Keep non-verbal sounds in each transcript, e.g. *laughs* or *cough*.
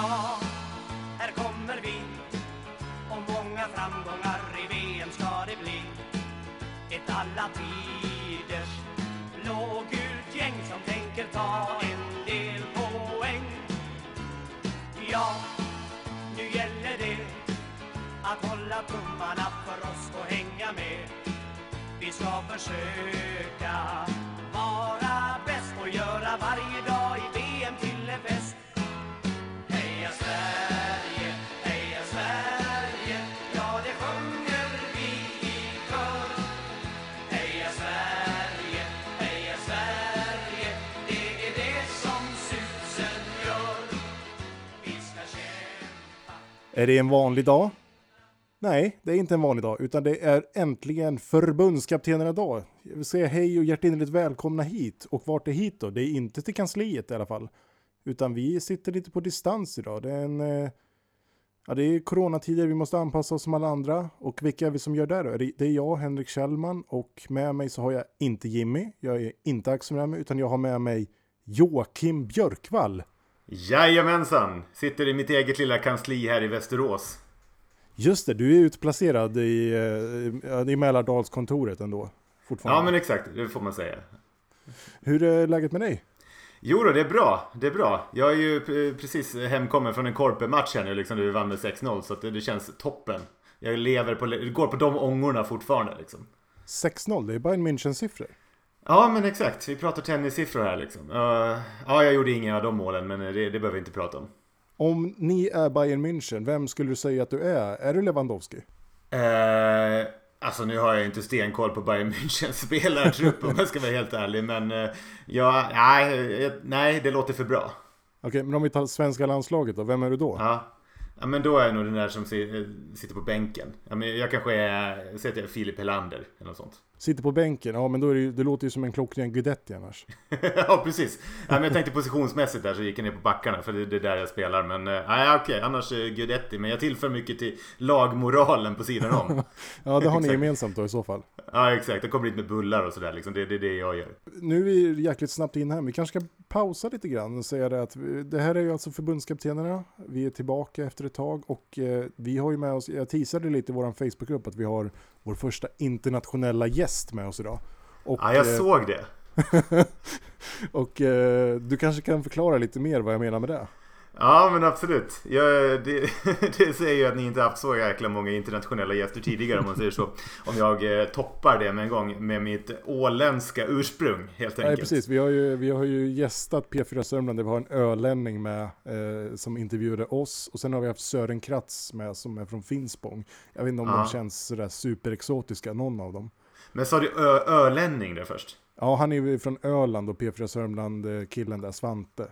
Ja, här kommer vi och många framgångar i VM ska det bli. Ett alla tiders blågult gäng som tänker ta en del poäng. Ja, nu gäller det att hålla tummarna för oss och hänga med. Vi ska försöka Är det en vanlig dag? Nej, det är inte en vanlig dag, utan det är äntligen förbundskaptenerna dag. Jag vill säga hej och hjärtinnerligt välkomna hit. Och vart är hit då? Det är inte till kansliet i alla fall. Utan vi sitter lite på distans idag. Det är en... eh, Ja, det är coronatider, vi måste anpassa oss som alla andra. Och vilka är vi som gör det då? Det är jag, Henrik Kjellman, och med mig så har jag inte Jimmy, jag är inte Axel Remme, utan jag har med mig Joakim Björkvall. Jajamensan! Sitter i mitt eget lilla kansli här i Västerås. Just det, du är utplacerad i, eh, i Mälardalskontoret ändå. Fortfarande. Ja men exakt, det får man säga. Hur är läget med dig? Jo då, det är bra. Det är bra. Jag är ju precis hemkommen från en Korpe-match här nu liksom. Vi vann med 6-0. Så det, det känns toppen. Jag lever på, går på de ångorna fortfarande liksom. 6-0, det är Bayern München-siffror. Ja men exakt, vi pratar tennissiffror här liksom. Uh, ja, jag gjorde inga av de målen men det, det behöver vi inte prata om. Om ni är Bayern München, vem skulle du säga att du är? Är du Lewandowski? Eh, alltså nu har jag inte stenkoll på Bayern Münchens *laughs* spelartrupp om jag ska vara helt ärlig. Men eh, ja, nej, eh, nej, det låter för bra. Okej, men om vi tar svenska landslaget då, vem är du då? Ja. Ja, men då är jag nog den där som eh, sitter på bänken. Ja, men jag kanske är, säg att jag är Filip Helander eller något sånt. Sitter på bänken, ja men då är det, det låter ju som en klockren Guidetti annars. *laughs* ja, precis. Ja, men jag tänkte positionsmässigt där så gick jag ner på backarna för det, det är där jag spelar. Men eh, nej, okej, annars eh, Guidetti. Men jag tillför mycket till lagmoralen på sidan om. *laughs* Ja, det har ni gemensamt då i så fall. Ja, exakt. Jag kommer dit med bullar och sådär liksom. Det, det är det jag gör. Nu är vi jäkligt snabbt in här, vi kanske ska pausa lite grann och säga det att det här är ju alltså förbundskaptenerna. Vi är tillbaka efter ett tag och eh, vi har ju med oss, jag teasade lite i vår Facebookgrupp att vi har vår första internationella gäst med oss idag. Och, Ja, jag eh, såg det. *laughs* och eh, du kanske kan förklara lite mer vad jag menar med det? Ja men absolut. Jag, det, *laughs* det säger ju att ni inte haft så jäkla många internationella gäster tidigare om man säger så. Om jag eh, toppar det med en gång med mitt åländska ursprung helt Nej, enkelt. precis. Vi har, ju, vi har ju gästat P4 Sörmland där vi har en ölänning med eh, som intervjuade oss. Och sen har vi haft Sören Kratz med som är från Finspång. Jag vet inte om Ja. de känns sådär superexotiska, någon av dem. Men sa du ö, ölänning där först? Ja, han är ju från Öland och P4 Sörmland-killen där, Svante.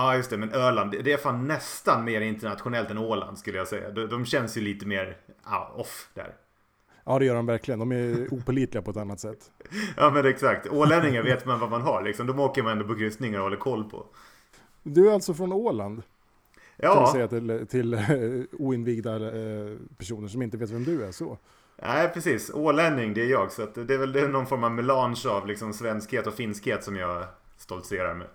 Ja just det, men Öland, det är fan nästan mer internationellt än Åland skulle jag säga. De, de känns ju lite mer ja, off där. Ja, det gör de verkligen. De är opolitliga på ett annat sätt. Ja men exakt. Ålänningar vet man vad man har liksom. De åker man ändå på kryssningar och håller koll på. Du är alltså från Åland, kan vi Ja, säga till, till eh, oinvigda eh, personer som inte vet vem du är. så. nej precis. Ålänning, det är jag. Så det är väl det är någon form av melange av liksom svenskhet och finskhet som jag stoltserar med.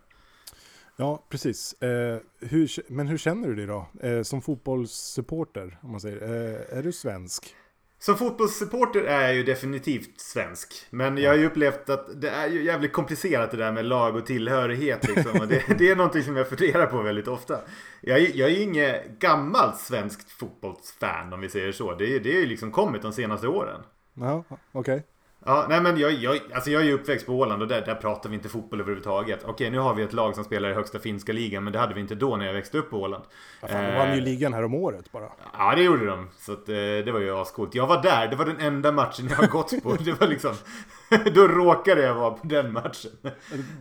Ja, precis. Eh, hur, men hur känner du dig då? Eh, som fotbollssupporter, om man säger. Eh, är du svensk? Som fotbollssupporter är jag ju definitivt svensk. Men jag har ju upplevt att det är ju jävligt komplicerat det där med lag och tillhörighet liksom. Och det, *laughs* det är någonting som jag funderar på väldigt ofta. Jag är, jag är ju inget gammalt svenskt fotbollsfan om vi säger så. Det, är ju liksom kommit de senaste åren. Ja, okej. Ja, nej men jag, jag, alltså jag är ju uppväxt på Åland och där, där pratar vi inte fotboll överhuvudtaget. Okej, nu har vi ett lag som spelar i högsta finska ligan, men det hade vi inte då när jag växte upp på Åland. Ja, fan, de vann ju ligan här om året bara. Ja, det gjorde de. Så att, eh, det var ju ascoolt. Jag var där. Det var den enda matchen jag har gått på. *laughs* Det var liksom... *laughs* Då råkade jag vara på den matchen.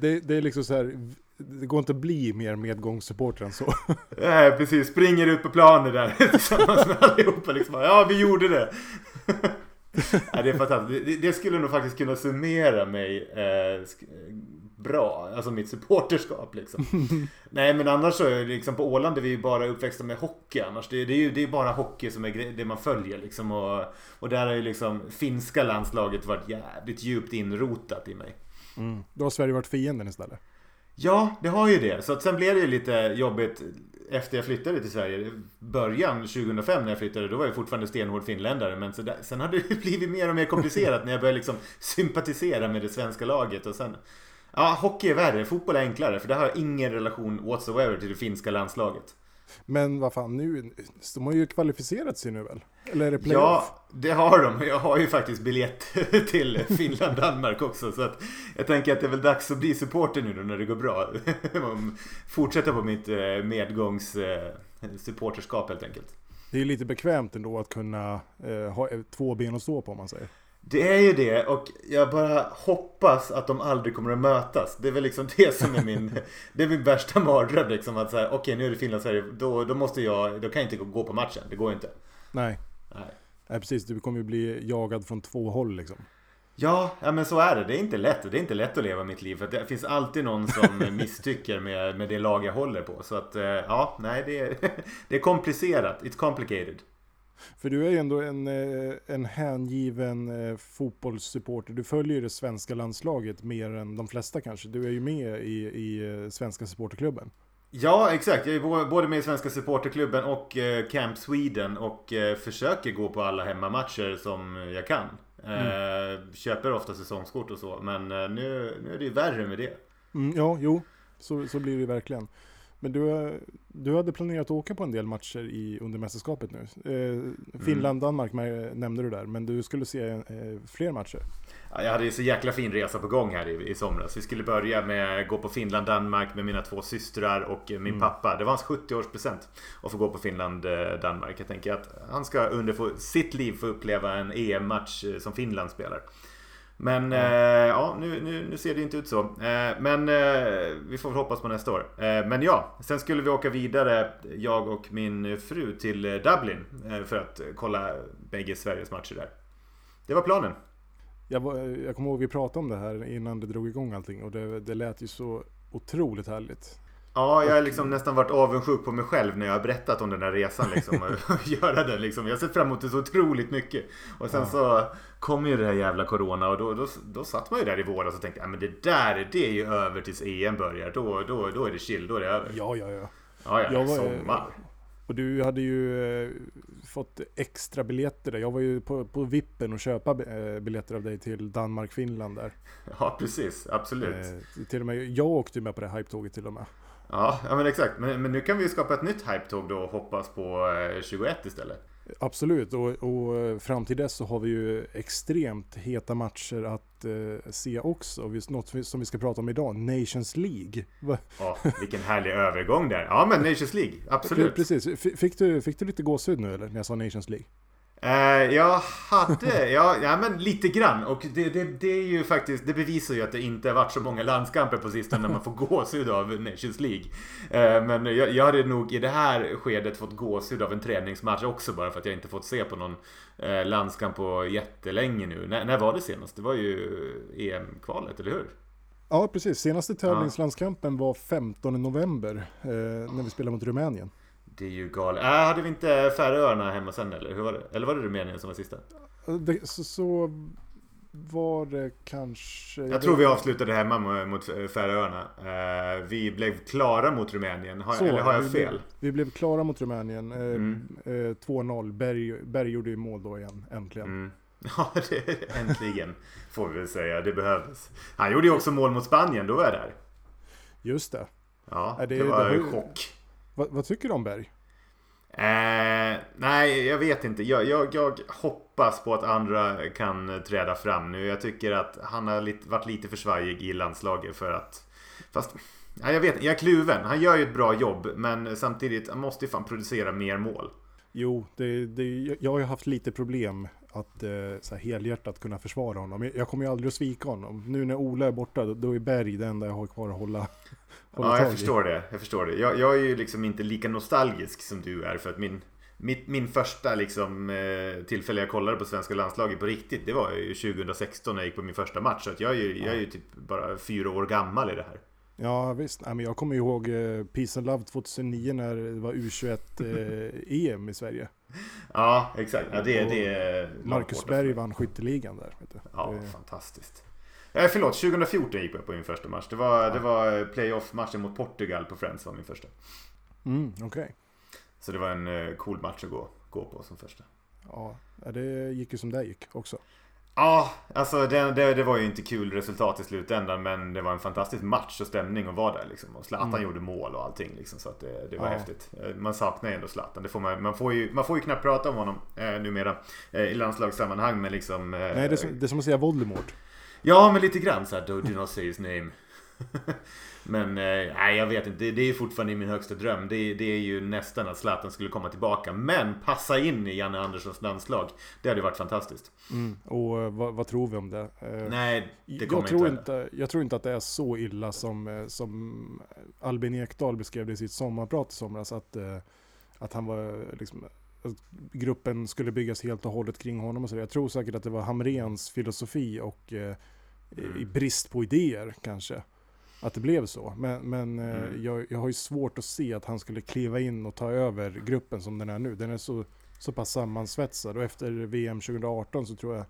Det, det är liksom så här, det går inte att bli mer medgångssupporter än så. *laughs* Nej, precis. Springer ut på planen där tillsammans med allihopa. Liksom. Ja, vi gjorde det. Ja, det är fantastiskt. Det, det skulle nog faktiskt kunna summera mig eh, sk- bra. Alltså mitt supporterskap liksom. *laughs* Nej, men annars så är det liksom på Åland är vi ju bara uppväxta med hockey annars. Det, det är ju det är bara hockey som är gre- det man följer liksom. Och, och där har ju liksom finska landslaget varit jävligt djupt inrotat i mig. Då har Sverige varit fienden istället. Ja, det har ju det. Så att sen blev det ju lite jobbigt efter jag flyttade till Sverige. Början 2005 när jag flyttade, då var jag fortfarande stenhård finländare. Men så där, sen har det *laughs* blivit mer och mer komplicerat när jag började liksom sympatisera med det svenska laget. Och sen, ja, hockey är värre, fotboll är enklare. För det har jag ingen relation whatsoever till det finska landslaget. Men vad fan, nu, de har ju kvalificerat sig nu väl? Eller är det playoff? Ja, det har de. Jag har ju faktiskt biljett *laughs* till Finland-Danmark också. Så att jag tänker att det är väl dags att bli supporter nu då när det går bra. *laughs* Fortsätta på mitt eh, medgångs eh, supporterskap helt enkelt. Det är lite bekvämt ändå att kunna eh, ha två ben att stå på om man säger. Det är ju det och jag bara hoppas att de aldrig kommer att mötas. Det är väl liksom det som är min, *laughs* det är min värsta mardröm liksom. Att säga okej okay, nu är det Finland-Sverige, då, då måste jag, då kan jag inte gå på matchen. Det går inte. Nej. Nej. Nej precis, du kommer ju bli jagad från två håll liksom. Ja, ja, men så är det. Det är inte lätt. Det är inte lätt att leva mitt liv. För det finns alltid någon som *laughs* misstycker med, med det lag jag håller på. Så att, eh, ja, nej, det är, *laughs* det är komplicerat. It's complicated. För du är ju ändå en, eh, en hängiven eh, fotbollssupporter. Du följer ju det svenska landslaget mer än de flesta kanske. Du är ju med i, i svenska supporterklubben. Ja, exakt. Jag är både med i Svenska Supporterklubben och Camp Sweden och försöker gå på alla hemmamatcher som jag kan. Mm. Köper ofta säsongskort och så, men nu, nu är det ju värre med det. Mm, ja, jo, så, så blir det ju verkligen. Men du, du hade planerat att åka på en del matcher i, under mästerskapet nu. Eh, Finland, mm. Danmark nämnde du där, men du skulle se eh, fler matcher. Ja, jag hade ju så jäkla fin resa på gång här i, i somras. Vi skulle börja med att gå på Finland, Danmark med mina två systrar och min mm. pappa. Det var hans 70-årspresent att få gå på Finland, eh, Danmark. Jag tänker att han ska under sitt liv få uppleva en EM-match eh, som Finland spelar. Men mm. eh, ja, nu, nu, nu, ser det inte ut så. Eh, men eh, vi får väl hoppas på nästa år. Eh, men ja, sen skulle vi åka vidare, jag och min fru, till eh, Dublin eh, för att kolla bägge Sveriges matcher där. Det var planen. Jag, var, jag kommer ihåg vi pratade om det här innan det drog igång allting och det, det lät ju så otroligt härligt. Ja, jag har liksom nästan varit avundsjuk på mig själv när jag har berättat om den här resan. Liksom, och *laughs* *laughs* göra den liksom. Jag har sett fram emot det så otroligt mycket. Och sen så kom ju det här jävla Corona och då, då, då satt man ju där i våras och tänkte ja men det där det är ju över tills EM börjar. Då, då, då är det chill, då är det över. Ja, ja, ja. Ja, ja, jag var, sommar. Och du hade ju eh, fått extra biljetter där. Jag var ju på, på vippen och köpa eh, biljetter av dig till Danmark-Finland där. Ja, precis. Absolut. Eh, till och med jag åkte med på det hype-tåget till och med. Ja, ja men exakt. Men, men nu kan vi skapa ett nytt hype-tåg då och hoppas på 21 eh, istället. Absolut, och, och eh, fram till dess så har vi ju extremt heta matcher att eh, se också. Något som vi ska prata om idag, Nations League. Ja, vilken härlig övergång där. Ja, men Nations League, absolut. Precis. Fick du, fick du lite gåshud nu eller, när jag sa Nations League? Eh, jag hade, ja, ja men lite grann. Och det, det, det, är ju faktiskt, det bevisar ju att det inte har varit så många landskamper på sistone när man får *laughs* gåshud av Nations League. Eh, men jag, jag hade nog i det här skedet fått gåshud av en träningsmatch också bara för att jag inte fått se på någon eh, landskamp på jättelänge nu. N när var det senast? Det var ju EM-kvalet, eller hur? Ja, precis. Senaste tävlingslandskampen var 15 november eh, när vi spelade mot Rumänien. Det är ju galet. Äh, hade vi inte Färöarna hemma sen eller? Hur var det? Eller var det Rumänien som var sista? Det, så, så, var det kanske... Jag tror vi avslutade hemma mot Färöarna. Uh, vi blev klara mot Rumänien. Har, så, eller har jag fel? Vi blev, vi blev klara mot Rumänien. Uh, mm. uh, eh, 2-0. Berg, Berg gjorde ju mål då igen, äntligen. Mm. *laughs* Ja, det, äntligen får vi väl säga. Det behövdes. Han gjorde ju också mål mot Spanien, då var jag där. Just det. Ja, det, det var en chock. Vad, vad tycker du om Berg? Eh, nej, jag vet inte. Jag, jag, jag, hoppas på att andra kan träda fram nu. Jag tycker att han har lite, varit lite för svajig i landslaget för att... Fast, ja, jag vet jag är kluven. Han gör ju ett bra jobb, men samtidigt han måste ju fan producera mer mål. Jo, det, det, jag har ju haft lite problem att eh, så här, helhjärtat kunna försvara honom. Jag kommer ju aldrig att svika honom. Nu när Ola är borta, då är Berg det enda jag har kvar att hålla, Ja, jag förstår det. Jag förstår det. Jag, jag, är ju liksom inte lika nostalgisk som du är för att min mitt, min första liksom, eh, tillfälle jag kollade på svenska landslaget på riktigt Det var ju 2016 när jag gick på min första match Så att jag, är ju, jag är ju typ bara fyra år gammal i det här Ja visst, men jag kommer ihåg eh, Peace and Love 2009 när det var U21-EM eh, i Sverige Ja exakt, ja, det, det Marcus Berg vann skytteligan där vet du. Ja, det... fantastiskt Eh, förlåt, 2014 gick jag på min första match. Det var, ja. det var playoff-matchen mot Portugal på Friends var min första. Mm, Okej. Så det var en eh, cool match att gå, gå på som första. Ja, det gick ju som det gick också. Ja, alltså det, det, det var ju inte kul resultat i slutändan men det var en fantastisk match och stämning att vara där liksom. Och Zlatan Mm. gjorde mål och allting liksom så att det, det var Ja. häftigt. Eh, Man saknar ju ändå Zlatan. Det får man, man, får ju, man får ju knappt prata om honom eh, numera eh, i landslagssammanhang men liksom... Eh, Nej, det är, som, det är som att säga Voldemort. Ja, men lite grann så här, do, do not say his name. *laughs* men eh, nej, jag vet inte. Det, det är fortfarande min högsta dröm. Det, det är ju nästan att Zlatan skulle komma tillbaka. Men passa in i Janne Anderssons landslag. Det hade varit fantastiskt. Mm. Och eh, vad, vad tror vi om det? Eh, Nej, det kommer jag, tror inte. inte, jag tror inte att det är så illa som, som Albin Ekdal beskrev det i sitt sommarprat i somras. Att, att han var liksom, att gruppen skulle byggas helt och hållet kring honom och så. Jag tror säkert att det var Hamrens filosofi och eh, Mm. i brist på idéer kanske. Att det blev så. Men, men eh, Mm. jag, jag har ju svårt att se att han skulle kliva in och ta över gruppen som den är nu. Den är så, så pass sammansvetsad och efter VM 2018 så tror jag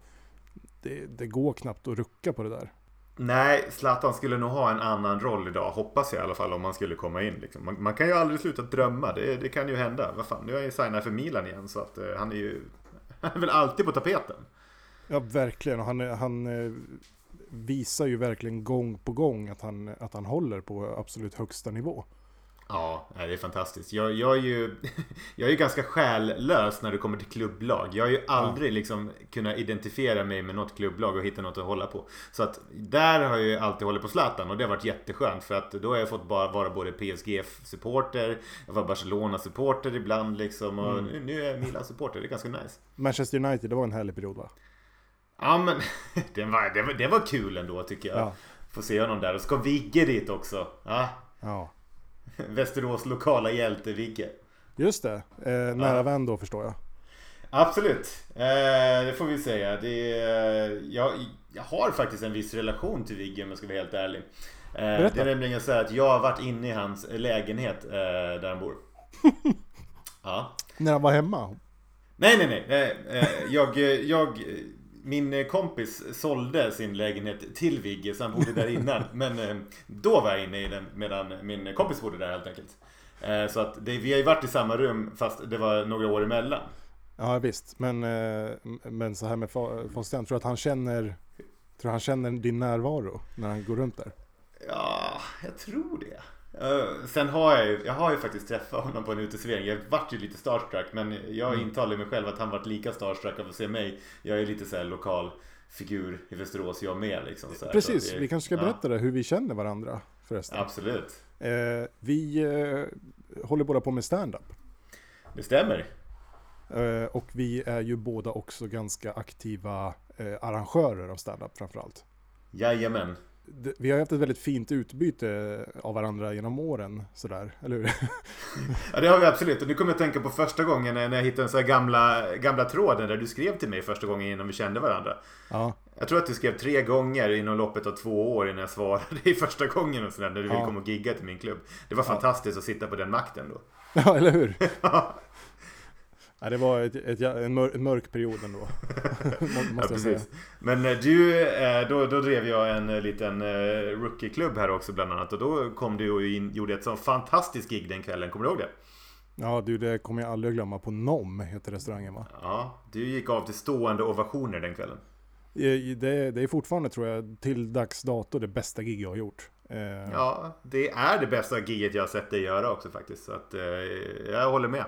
det, det går knappt att rucka på det där. Nej, Zlatan skulle nog ha en annan roll idag. Hoppas jag i alla fall om man skulle komma in. Liksom. Man, man kan ju aldrig sluta drömma. Det, det kan ju hända. Vad fan, nu har jag ju signat för Milan igen så att eh, han är ju... *laughs* Han är väl alltid på tapeten. Ja, verkligen. Och han, han eh, visar ju verkligen gång på gång att han, att han håller på absolut högsta nivå. Ja, det är fantastiskt. Jag, jag, är ju, *laughs* jag är ju ganska själlös när det kommer till klubblag. Jag har ju aldrig liksom kunnat identifiera mig med något klubblag och hitta något att hålla på. Så att där har jag ju alltid hållit på Zlatan och det har varit jätteskönt för att då har jag fått bara vara både PSG-supporter, jag var Barcelona-supporter ibland liksom och Mm. nu, nu är jag Milan-supporter. Det är ganska nice. Manchester United, det var en härlig period va? Ja men *laughs* det var, det var, det var kul ändå tycker jag. Ja. Få se honom där och ska Vigge dit också. Ja, Ja, *laughs* Västerås lokala hjälte Vigge. just det. Eh, nära Ja. vän då förstår jag. Absolut, eh, det får vi säga. Det är, jag, jag har faktiskt en viss relation till Vigge om jag ska vara helt ärlig. Eh, Berätta. det är nämligen så att jag har varit inne i hans lägenhet eh, där han bor. *laughs* Ja. När han var hemma. Nej, nej, nej. nej. Eh, Jag, jag, min kompis sålde sin lägenhet till Vigge så han bodde där innan. *laughs* Men eh, då var jag inne i den medan min kompis bodde där helt enkelt. Eh, Så att det, vi har ju varit i samma rum fast det var några år emellan. Ja visst, men, eh, men så här med Fastian, tror du att han känner Tror han känner din närvaro när han går runt där? Ja, jag tror det. Eh, sen har jag ju, jag har ju faktiskt träffat honom på en uteservering. Jag vart ju lite starstruck men jag Mm. intalar mig själv att han vart lika starstruck av att se mig. Jag är lite så här lokal figur i Västerås jag med liksom. Så här, så Precis, att det- vi kanske ska ja, berätta det, hur vi känner varandra förresten. Absolut, Eh, vi eh, håller båda på med stand-up. det stämmer. Eh, och vi är ju båda också ganska aktiva eh, arrangörer av stand-up framförallt. Jajamän. Det- Vi har haft ett väldigt fint utbyte av varandra genom åren, sådär, eller hur? Ja det har vi absolut. Och nu kommer jag att tänka på första gången när jag hittade en sån här gamla, gamla tråden där du skrev till mig första gången innan vi kände varandra. ja, Jag tror att du skrev tre gånger inom loppet av två år innan jag svarade i *laughs* första gången och sådär, när du ville Ja. komma och gigga till min klubb. Det var fantastiskt att sitta på den makten då. ja eller hur? *laughs* Ja, det var ett, ett, en, mör, mörk period ändå. *laughs* Må- Ja, Måste jag säga. Men eh, du, eh, då, då drev jag en eh, liten rookie-klubb här också bland annat. Och då kom du och in, gjorde ett så fantastiskt gig den kvällen. Kommer du ihåg det? Ja du, det kommer jag aldrig glömma. På NOM heter restauranger va? Ja, du gick av till stående ovationer den kvällen. Det, det är fortfarande tror jag till dags dato det bästa gig jag har gjort. Ja, det är det bästa giget jag har sett dig göra också faktiskt. Så att jag håller med.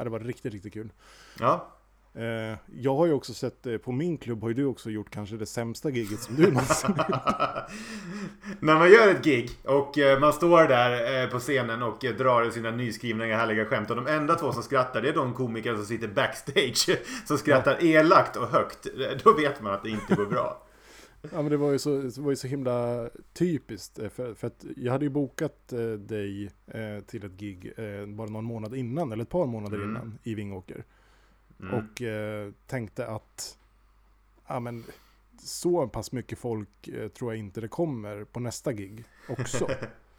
Ja, det var riktigt, riktigt kul. Ja, Eh, jag har ju också sett, eh, på min klubb har ju du också gjort kanske det sämsta giget som du någonsin *laughs* När man gör ett gig och eh, man står där på scenen och drar sina nyskrivna härliga skämt och de enda två som skrattar det är de komiker som sitter backstage som skrattar elakt och högt. Då vet man att det inte går bra. Ja men det var ju så, det var ju så himla typiskt. eh, För, för att jag hade ju bokat eh, dig eh, till ett gig eh, bara någon månad innan, eller ett par månader Mm. innan, i Vingåker. Mm. Och eh, tänkte att ja, men, så pass mycket folk eh, tror jag inte det kommer på nästa gig också. *laughs*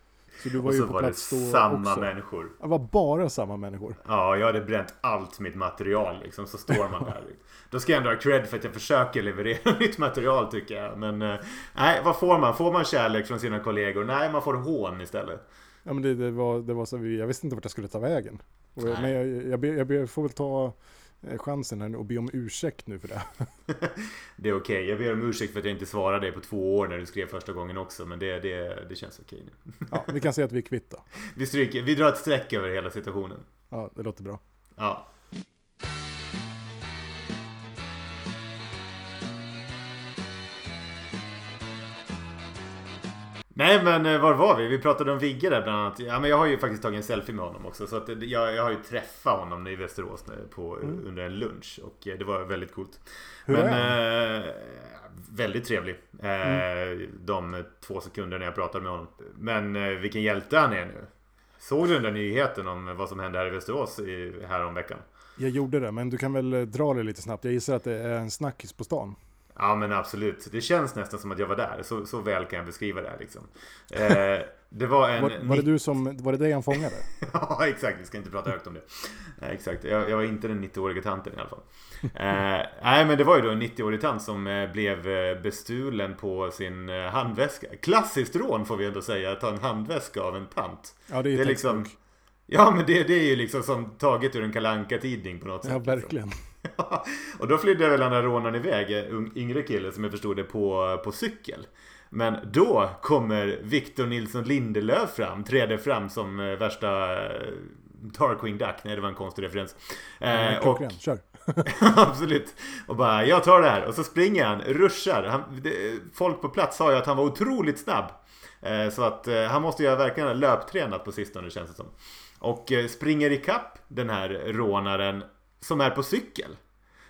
Så du var och ju så på var det plats då samma också. människor. Det var bara samma människor. Ja, jag hade bränt allt mitt material liksom, så står man där. Då ska jag ändå ha cred för att jag försöker leverera *laughs* mitt material tycker jag. Men eh, nej, vad får man? Får man kärlek från sina kollegor? Nej, man får hån istället. Ja men det, det, var, det var så, jag visste inte vart jag skulle ta vägen. Och jag, men jag, jag, jag, ber- får väl ta chansen här och be om ursäkt nu för det. *laughs* Det är okej. Jag ber om ursäkt för att jag inte svarade dig på två år när du skrev första gången också. Men det, det, det känns okej nu. Ja, vi kan säga att vi är kvitta. *laughs* Vi, stryker, vi drar ett streck över hela situationen. Ja, det låter bra. Ja. Nej men eh, var var vi? Vi pratade om Vigge där bland annat. Ja men jag har ju faktiskt tagit en selfie med honom också. Så att jag, jag har ju träffat honom i Västerås på, under en lunch. Och eh, det var väldigt coolt. Hur men är eh, väldigt trevlig. Eh, De två sekunder när jag pratade med honom. Men eh, vilken hjälte han är nu. Såg du den där nyheten om vad som hände här i Västerås i, här om veckan? Jag gjorde det, men du kan väl eh, dra det lite snabbt. Jag gissar att det är en snackis på stan. Ja men absolut. Det känns nästan som att jag var där. Så, så väl kan jag beskriva det här liksom. Eh, det var en... Var, var det du som, var det dig han fångade? *laughs* ja exakt, vi ska inte prata högt om det. Nej, exakt, jag, jag var inte den 90-åriga tanten i alla fall. Eh, nej men det var ju då en 90-årig tant som eh, blev eh, bestulen på sin eh, handväska. Klassiskt rån får vi ändå säga, att ta en handväska av en tant. Ja, det är, Det är liksom... liksom... Ja men det, det är ju liksom som taget ur en kalanka tidning på något sätt. Ja, liksom. *laughs* och då flydde väl den här rånaren iväg, en yngre kille som jag förstod det, på, på cykel. Men då kommer Victor Nilsson Lindelöf fram, träder fram som eh, värsta eh, Darkwing Duck. Nej, det var en konstig referens. Eh, och, kör. *laughs* absolut. Och bara, jag tar det här. Och så springer han, ruschar. Han, det, folk på plats sa ju att han var otroligt snabb. Eh, så att eh, han måste ju ha verkligen ha löptränat på sistone känns det som. Och eh, springer ikapp den här rånaren som är på cykel.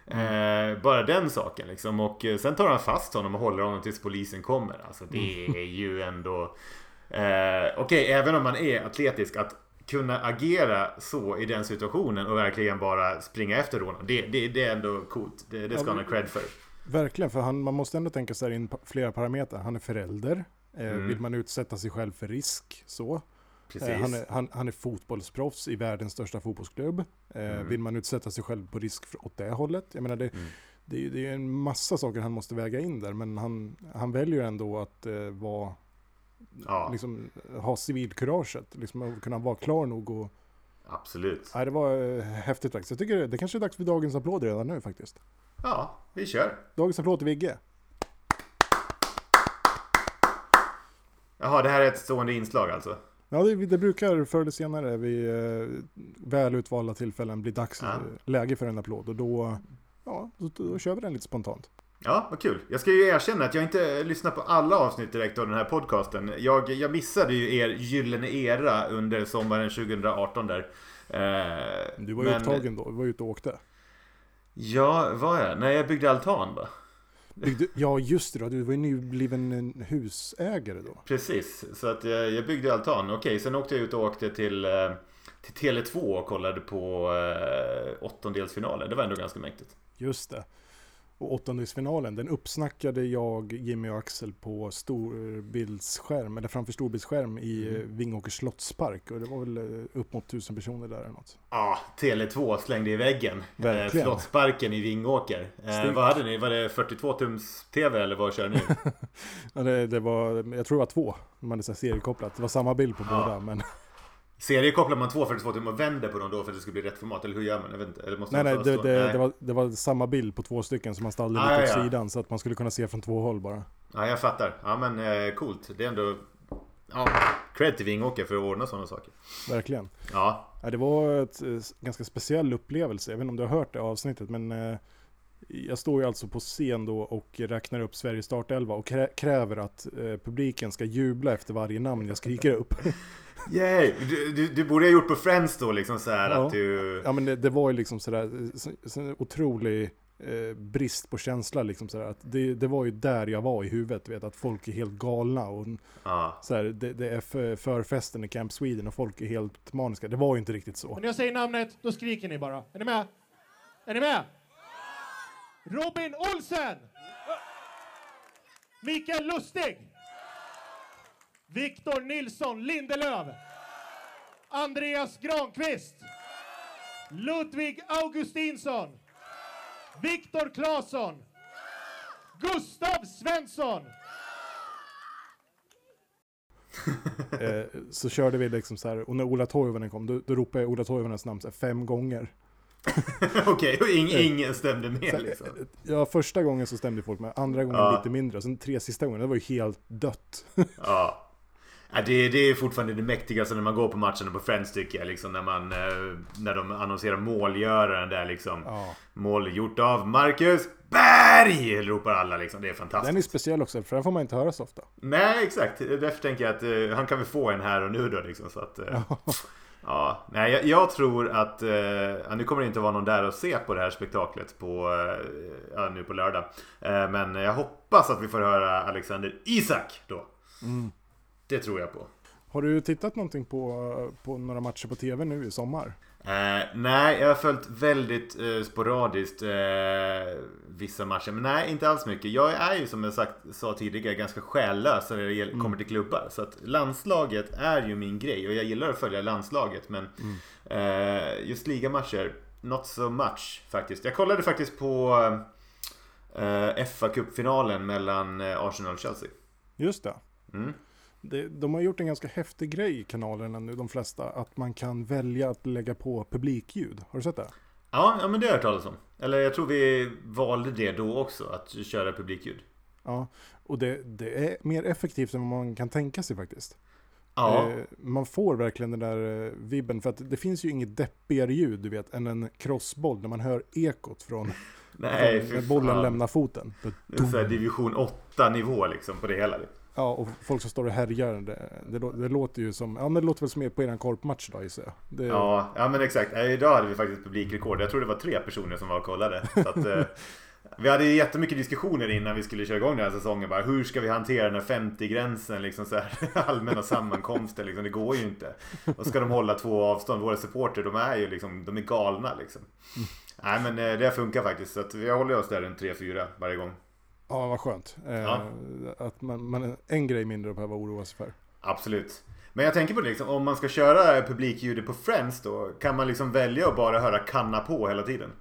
Eh, bara den saken liksom. Och eh, sen tar han fast honom och håller honom tills polisen kommer. Alltså det är ju ändå... Eh, Okej, även om man är atletisk, att kunna agera så i den situationen och verkligen bara springa efter rånaren. Det, det, det är ändå coolt. Det, det ska Ja, han ha cred för. Verkligen, för han, man måste ändå tänka sig in flera parametrar. Han är förälder. Eh, Mm. Vill man utsätta sig själv för risk? Så. Precis. Eh, han, är, han, han är fotbollsproffs i världens största fotbollsklubb. Eh, Mm. Vill man utsätta sig själv på risk åt det hållet? Jag menar, det, Mm. det, det är en massa saker han måste väga in där. Men han, han väljer ändå att eh, vara, Ja, liksom, ha civilkuraget. Liksom, kunna vara klar nog och... absolut. Nej, det var eh, häftigt faktiskt. Jag tycker det, det kanske är dags för dagens applåd redan nu faktiskt. Ja, vi kör. Dagens applåd till Vigge. Jaha, det här är ett stående inslag alltså? Ja, det, det brukar förr eller senare vid eh, väl utvalda tillfällen bli dags, Ja. läge för en applåd. Och då, ja, då, då kör vi den lite spontant. Ja, vad kul. Jag ska ju erkänna att jag inte lyssnar på alla avsnitt direkt av den här podcasten. Jag, jag missade ju er gyllene era under sommaren 2018 där. Eh, Du var ju men- upptagen då, du var ute och åkte. Ja, var jag? Nej, jag byggde altan va? Byggde, ja, just det då, du var ju nybliven en husägare då. Precis, så att jag, jag byggde altan. Okej, sen åkte jag ut och åkte till, eh, till Tele2 och kollade på eh, åttondelsfinalen. Det var ändå ganska mäktigt. Just det. Och åttondelsfinalen, den uppsnackade jag, Jimmy och Axel på storbildsskärm, eller framför storbildsskärm i Mm. eh, Vingåkers slottspark. Och det var väl eh, upp mot tusen personer där eller något. Ja, Tele2 slängde i väggen. Eh, Verkligen. Slottsparken i Vingåker. Eh, vad hade ni? Var det 42 tums TV eller vad kör ni? *laughs* Ja, det, det var, jag tror det var två, de hade seriekopplat. Det var samma bild på Ja. båda, men Seriekopplar man två 42 tum och vänder på dem då för att det ska bli rätt format? Eller hur gör man? Jag vet inte. Eller måste nej, man nej, det, det, nej. det, var, det var samma bild på två stycken som man ställde Ah, lite åt ja, sidan så att man skulle kunna se från två håll bara. Ja, jag fattar. Ja, men eh, coolt. Det är ändå... Ja, cred till Vingåker för att ordna sådana saker. Verkligen. Ja, Ja, det var ett eh, ganska speciell upplevelse. Jag vet inte om du har hört det avsnittet, men eh, jag står ju alltså på scen då och räknar upp Sveriges startelva och krä- kräver att eh, publiken ska jubla efter varje namn jag skriker upp. *laughs* Yay! Du, du, du borde ha gjort på Friends då liksom så här Ja. att du... Ja, men det, det var ju liksom sådär, så, så otrolig eh, brist på känsla liksom sådär. Att det, det var ju där jag var i huvudet, vet att folk är helt galna och Ja. så här, det, det är för, förfesten i Camp Sweden och folk är helt maniska. Det var ju inte riktigt så. Och när jag säger namnet, då skriker ni bara. Är ni med? Är ni med? Robin Olsen! Mikael Lustig! Victor Nilsson Lindelöf! Andreas Granqvist! Ludvig Augustinsson! Viktor Claesson! Gustav Svensson! *laughs* eh, så körde vi liksom så här, och när Ola Toivonen kom, då, då ropade jag Ola Toivonens namn så här, fem gånger. *laughs* Okej, och ing, Eh. ingen stämde Så med här, liksom. eh, Ja, första gången så stämde folk med, andra gången Ja. lite mindre, sen tre sista gången, det var ju helt dött. Ja. *laughs* Ja, det, det är fortfarande det mäktigaste när man går på matcherna på Friends tycker jag. Liksom, när, man, eh, när de annonserar målgöraren där liksom. Ja. Mål gjort av Marcus Berg! Ropar alla liksom. Det är fantastiskt. Den är speciell också, för den får man inte höra så ofta. Nej, exakt. Därför tänker jag att eh, han kan väl få en här och nu då liksom. Så att, eh, ja. Nej, jag, jag tror att... Ja, nu kommer det inte vara någon där och se på det här spektaklet på, nu på lördag. Men jag hoppas att vi får höra Alexander Isak då. Mm. Det tror jag på. Har du tittat någonting på, på några matcher på tv nu i sommar? Eh, nej, jag har följt väldigt eh, sporadiskt eh, vissa matcher. Men nej, inte alls mycket. Jag är ju som jag sagt, sa tidigare ganska själlös när det gäller- kommer till klubbar. Så att landslaget är ju min grej och jag gillar att följa landslaget. Men eh, just ligamatcher, not so much faktiskt. Jag kollade faktiskt på eh, fa Cup-finalen mellan eh, Arsenal och Chelsea. Just det. Mm. Det. De har gjort en ganska häftig grej i kanalerna nu, de flesta, att man kan välja att lägga på publikljud. Har du sett det? Ja, ja, men det har jag hört talas om. Eller jag tror vi valde det då också, att köra publikljud. Ja, och det, det är mer effektivt än vad man kan tänka sig faktiskt. Ja. Eh, man får verkligen den där eh, vibben, för att det finns ju inget deppigare ljud, du vet, än en crossboll när man hör ekot från, *laughs* Nej, när bollen lämnar foten. Det är så division 8 nivå liksom på det hela. Ja, och folk som står och härjar, det, det, det låter ju som, ja men det låter väl som er på eran korpmatch då gissar jag. Det, Ja, ja men exakt. Idag hade vi faktiskt publikrekord. Jag tror det var tre personer som var och kollade. Så att, eh, vi hade jättemycket diskussioner innan vi skulle köra igång den här säsongen. Bara, hur ska vi hantera den här 50-gränsen? Liksom så här, *laughs* allmänna sammankomster. Liksom, det går ju inte. Och ska de hålla två avstånd. Våra supporter, de är ju liksom, de är galna liksom. Nej men eh, det funkar faktiskt. Så att vi håller oss där runt 3-4 varje gång. Ja vad skönt. Eh, Ja. Att man, man en grej mindre att behöva oroa sig för. Absolut. Men jag tänker på det liksom, om man ska köra publikljudet på Friends då, kan man liksom välja att bara höra kanna på hela tiden?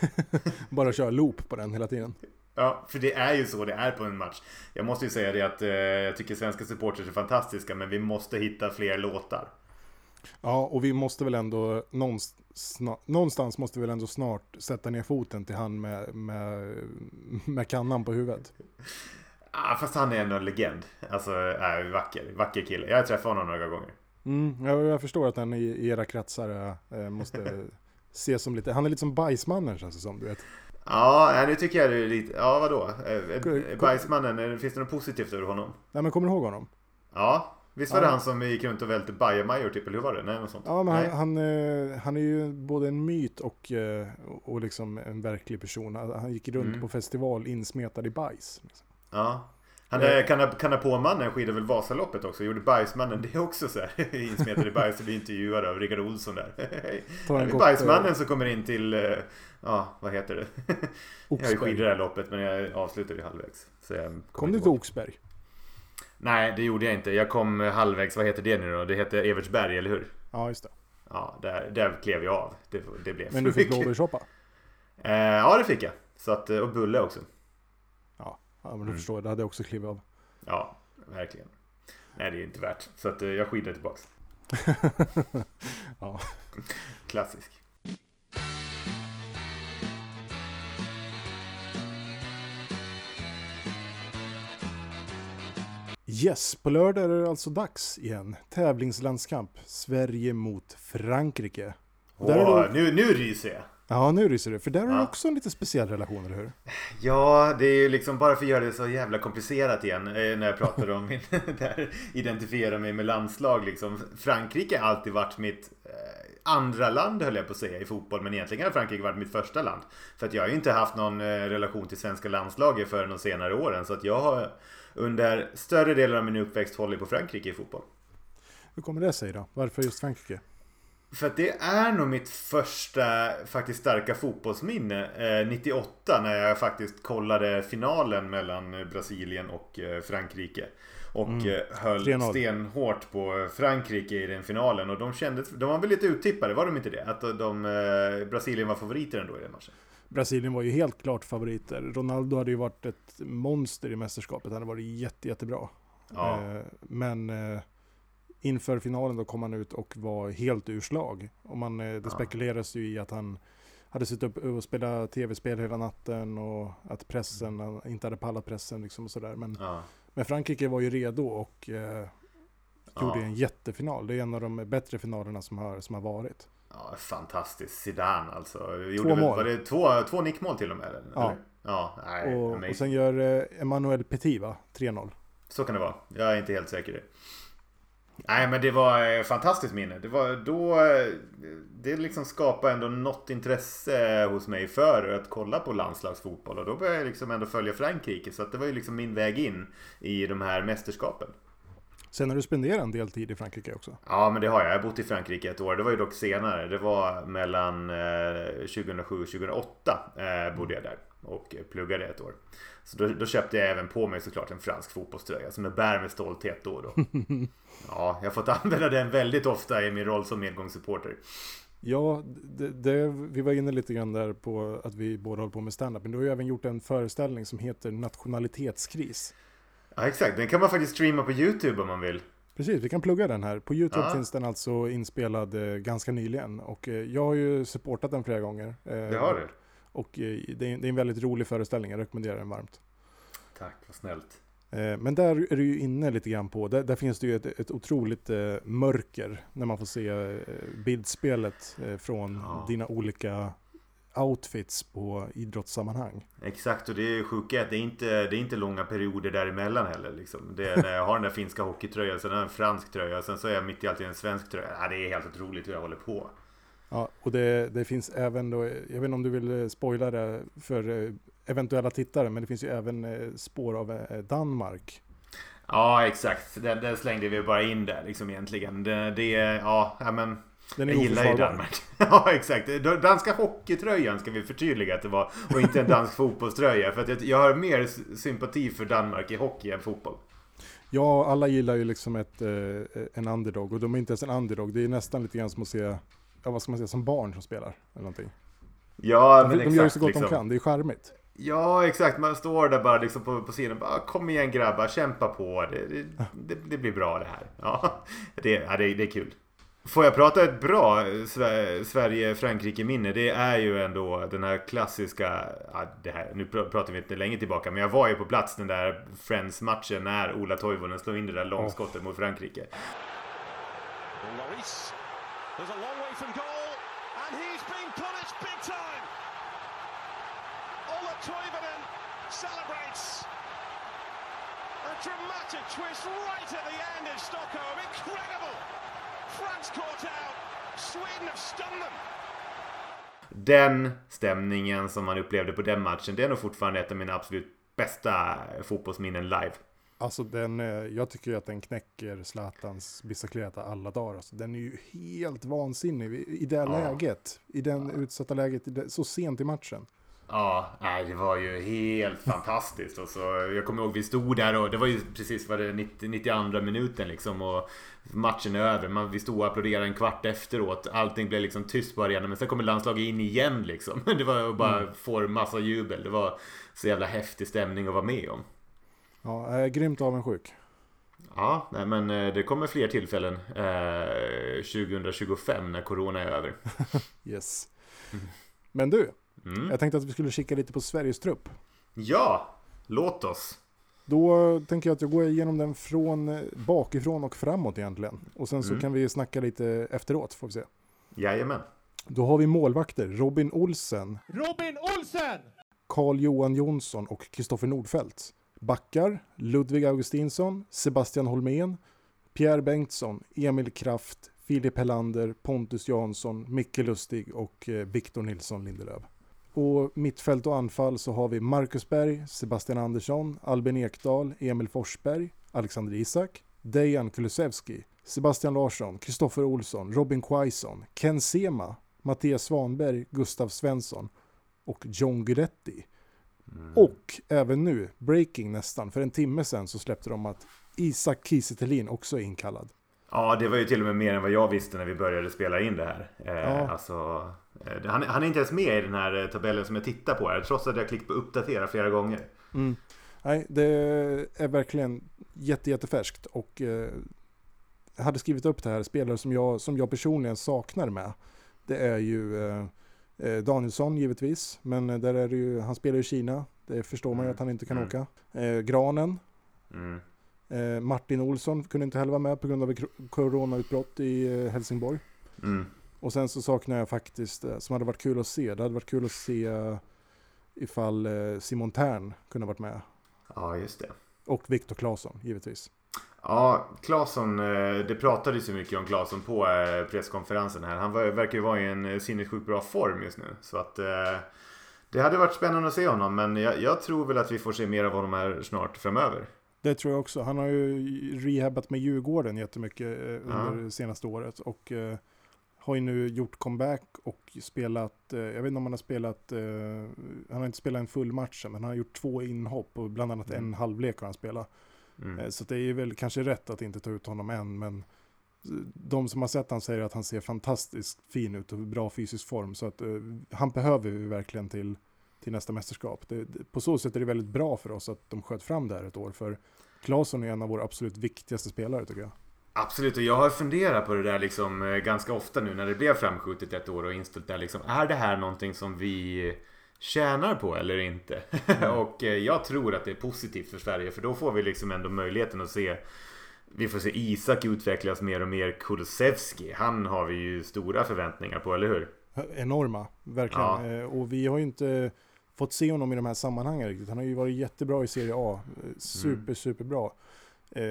*laughs* Bara köra loop på den hela tiden. Ja, för det är ju så det är på en match. Jag måste ju säga det att eh, jag tycker svenska supporters är fantastiska, men vi måste hitta fler låtar. Ja, och vi måste väl ändå någonstans, någonstans måste vi väl ändå snart sätta ner foten till han med, med, med kannan på huvudet. *laughs* Ah, fast han är ändå en legend. Alltså, är vacker. Vacker kille. Jag har träffat honom några gånger. Mm, jag, jag förstår att han i, i era kretsar eh, måste *laughs* ses som lite, han är lite som bajsmannen känns det som, du vet. Ja, nu tycker jag det är lite... Ja, vadå? Eh, Bajsmannen, finns det något positivt över honom? Nej men kommer du ihåg honom? Ja, visst var Ja. det han som gick runt och välte bajamajor typ, eller hur var det? Nej, något sånt. Ja men han, han, eh, han är ju både en myt och, eh, och liksom en verklig person. Han gick runt Mm. på festival insmetad i bajs. Liksom. Ja. Han är, kan, kan på mannen skidade väl Vasaloppet också? Gjorde Bajsmannen det också så här? *laughs* Insmetad i bajs och blir intervjuad av Rickard Olsson där. *laughs* Det är Bajsmannen som kommer in till, eh, ja vad heter det? *laughs* Jag har ju skidor Oxberg. det här loppet men jag avslutade ju halvvägs. Så jag Kom du till. Oxberg? Nej det gjorde jag inte. Jag kom halvvägs, vad heter det nu då? Det heter Evertsberg eller hur? Ja just det. Ja, där, där klev jag av. Det, det blev Men du fick blåbärssoppa? Eh, ja det fick jag. Så att, eh, och bulle också. Ja, ja men du Mm. förstår, det hade jag också klivit av. Ja, verkligen. Nej det är inte värt. Så att eh, jag skidar tillbaks. *laughs* Ja. Klassisk. Yes, på lördag är det alltså dags igen. Tävlingslandskamp. Sverige mot Frankrike. Åh, det- nu, nu ryser jag. Ja, nu ryser det. För där har du också en lite speciell relation, eller hur? Ja, det är ju liksom bara för att göra det så jävla komplicerat igen eh, när jag pratar om min, *laughs* där identifiera mig med landslag liksom. Frankrike har alltid varit mitt eh, andra land höll jag på att säga i fotboll, men egentligen har Frankrike varit mitt första land. För att jag har ju inte haft någon eh, relation till svenska landslaget förrän de senare åren, så att jag har under större delen av min uppväxt hållit på Frankrike i fotboll. Hur kommer det sig då? Varför just Frankrike? För att det är nog mitt första faktiskt starka fotbollsminne. Eh, 98 när jag faktiskt kollade finalen mellan eh, Brasilien och eh, Frankrike. Och Mm. eh, höll 3-0. stenhårt på Frankrike i den finalen. Och de kändes, de var väl lite uttippade, var de inte det? Att de, eh, Brasilien var favoriter ändå i den matchen. Brasilien var ju helt klart favoriter. Ronaldo hade ju varit ett monster i mästerskapet. Han hade varit jätte, jättebra. Ja. Eh, men eh, inför finalen då kom han ut och var helt ur slag. Och man, eh, det Ja. spekuleras ju i att han hade suttit upp och spelat tv-spel hela natten och att pressen, han inte hade pallat pressen liksom och sådär. Men, Ja. men Frankrike var ju redo och eh, gjorde Ja. en jättefinaal. Det är en av de bättre finalerna som har, som har varit. Ja, fantastiskt. Zidane alltså. Gjorde Två väl, mål. Var det två, två nickmål till och med? Eller? Ja. Ja, nej, Och, amazing. och sen gör eh, Emmanuel Petit va? 3-0. Så kan det vara. Jag är inte helt säker. det. Nej men det var eh, fantastiskt minne. Det var då eh, det liksom skapade ändå något intresse hos mig för att kolla på landslagsfotboll och då började jag liksom ändå följa Frankrike så det var ju liksom min väg in i de här mästerskapen. Sen har du spenderat en del tid i Frankrike också. Ja men det har jag. Jag har bott i Frankrike ett år. Det var ju dock senare. Det var mellan eh, 2007 och 2008 eh, bodde jag där och pluggade ett år. Så då, då köpte jag även på mig såklart en fransk fotbollströja som jag bär med stolthet då och då. *laughs* Ja, jag har fått använda den väldigt ofta i min roll som medgångssupporter. Ja, det, det, vi var inne lite grann där på att vi båda håller på med stand-up. Men du har ju även gjort en föreställning som heter Nationalitetskris. Ja exakt, den kan man faktiskt streama på YouTube om man vill. Precis, vi kan plugga den här. På YouTube Ja. finns den alltså inspelad eh, ganska nyligen. Och eh, jag har ju supportat den flera gånger. Eh, Det har du. Och eh, det, är, det är en väldigt rolig föreställning, jag rekommenderar den varmt. Tack, vad snällt. Eh, Men där är du ju inne lite grann på, där, där finns det ju ett, ett otroligt eh, mörker när man får se bildspelet från Ja. dina olika outfits på idrottssammanhang. Exakt, och det är sjuka att det är inte det är inte långa perioder däremellan heller. Liksom. Det är när jag har den där finska hockeytröjan, sen har jag en fransk tröja, sen så är jag mitt i allt i en svensk tröja. Ja, det är helt otroligt hur jag håller på. Ja, och det, det finns även då, jag vet inte om du vill eh, spoila det för eh, eventuella tittare, men det finns ju även eh, spår av Danmark. Ja, exakt. Den, den slängde vi bara in där liksom egentligen. Det, det ja men Den är Jag gillar ju. Danmark. *laughs* ja, exakt. Danska hockeytröjan ska vi förtydliga att det var. Och inte en dansk *laughs* fotbollströja. För att jag, har mer sympati för Danmark i hockey än fotboll. Ja, alla gillar ju liksom ett, eh, en underdog och de är inte ens en underdog. Det är nästan lite grann som att se, ja vad ska man säga, som barn som spelar. Eller någonting. Ja, De, men de exakt. gör ju så gott liksom. de kan, det är charmigt. Ja, exakt. Man står där bara liksom på, på sidan. Bara, Kom igen grabbar, kämpa på. Det, det, det, det blir bra det här. Ja, *laughs* det, ja, det, det är kul. Får jag prata ett bra Sve- Sverige-Frankrike-minne? Det är ju ändå den här klassiska... Ja, det här, nu pr- pratar vi inte länge tillbaka, men jag var ju på plats den där Friends-matchen när Ola Toivonen slog in det där långskottet mot Frankrike. And Lloris, there's a long way from goal, and he's been punished big time. Ola Toivonen celebrates. A dramatic twist right at the end in Stockholm. Incredible! Den stämningen som man upplevde på den matchen, det är nog fortfarande ett av mina absolut bästa fotbollsminnen live. Alltså den, eh, jag tycker ju att den knäcker Zlatans bicicleta alla dagar. Alltså, den är ju helt vansinnig i, det Ja. läget. I den utsatta läget, så sent i matchen. Ja, nej, det var ju helt *laughs* fantastiskt. Och så, jag kommer ihåg vi stod där och det var ju precis var det 90, 92 minuten liksom och matchen är över. Man, vi stod och applåderade en kvart efteråt. Allting blev liksom tyst på arenan men sen kommer landslaget in igen liksom. *laughs* Det var bara får massa jubel. Det var så jävla häftig stämning att vara med om. Ja, jag är grymt avundsjuk. Ja, nej, men eh, det kommer fler tillfällen eh, 2025 när corona är över. *laughs* Yes. Men du, Mm. jag tänkte att vi skulle kika lite på Sveriges trupp. Ja, låt oss. Då tänker jag att jag går igenom den från bakifrån och framåt egentligen. Och sen så Mm. kan vi snacka lite efteråt, får vi se. Jajamän. Då har vi målvakter, Robin Olsen, Robin Olsen! Carl-Johan Jonsson och Kristoffer Nordfeldt. Backar, Ludvig Augustinsson, Sebastian Holmén, Pierre Bengtsson, Emil Kraft, Filip Hellander, Pontus Jansson, Micke Lustig och eh, Victor Nilsson Lindelöf. Och mittfält och anfall så har vi Marcus Berg, Sebastian Andersson, Albin Ekdal, Emil Forsberg, Alexander Isak, Dejan Kulusevski, Sebastian Larsson, Kristoffer Olsson, Robin Quaison, Ken Sema, Mattias Svanberg, Gustav Svensson och John Guidetti. Och även nu, breaking nästan, för en timme sedan så släppte de att Isak Kiese också är inkallad. Ja, det var ju till och med mer än vad jag visste när vi började spela in det här. Eh, Ja. Alltså, eh, han, han är inte ens med i den här eh, tabellen som jag tittar på här, trots att jag klickat på uppdatera flera gånger. Nej, det är verkligen jätte, jättefärskt och eh, jag hade skrivit upp det här, spelare som jag, som jag personligen saknar med. Det är ju eh, Danielsson givetvis, men där är det ju, han spelar i Kina. Det förstår man ju Mm. att han inte kan Mm. åka. Eh, Granen, Mm. Eh, Martin Olsson kunde inte heller vara med på grund av coronautbrott i eh, Helsingborg. Mm. Och sen så saknar jag faktiskt, eh, som hade varit kul att se, det hade varit kul att se ifall eh, Simon Tern kunde ha varit med. Ja, just det. Och Viktor Claesson, givetvis. Ja, Claesson, det pratades ju mycket om Claesson på presskonferensen här. Han verkar ju vara i en sinnessjukt bra form just nu. Så att det hade varit spännande att se honom. Men jag, jag tror väl att vi får se mer av honom här snart framöver. Det tror jag också. Han har ju rehabat med Djurgården jättemycket eh, under det senaste året. Och eh, har ju nu gjort comeback och spelat, eh, jag vet inte om han har spelat, eh, han har inte spelat en full match men han har gjort två inhopp och bland annat Mm. en halvlek har han spelat. Mm. Eh, Så det är väl kanske rätt att inte ta ut honom än, men eh, de som har sett han säger att han ser fantastiskt fin ut och bra fysisk form. Så att han behöver vi verkligen till, till nästa mästerskap. Det, på så sätt är det väldigt bra för oss att de sköt fram det här ett år, för Claesson är en av våra absolut viktigaste spelare tycker jag. Absolut, och jag har funderat på det där liksom eh, ganska ofta nu när det blev framskjutet ett år och inställt där liksom. Är det här någonting som vi tjänar på eller inte? *laughs* och eh, jag tror att det är positivt för Sverige för då får vi liksom ändå möjligheten att se vi får se Isak utvecklas mer och mer. Kulusevski, han har vi ju stora förväntningar på, eller hur? Enorma, verkligen. Ja. Eh, Och vi har ju inte fått se honom i de här sammanhangen riktigt. Han har ju varit jättebra i Serie A. Eh, Super, Mm. superbra. Eh,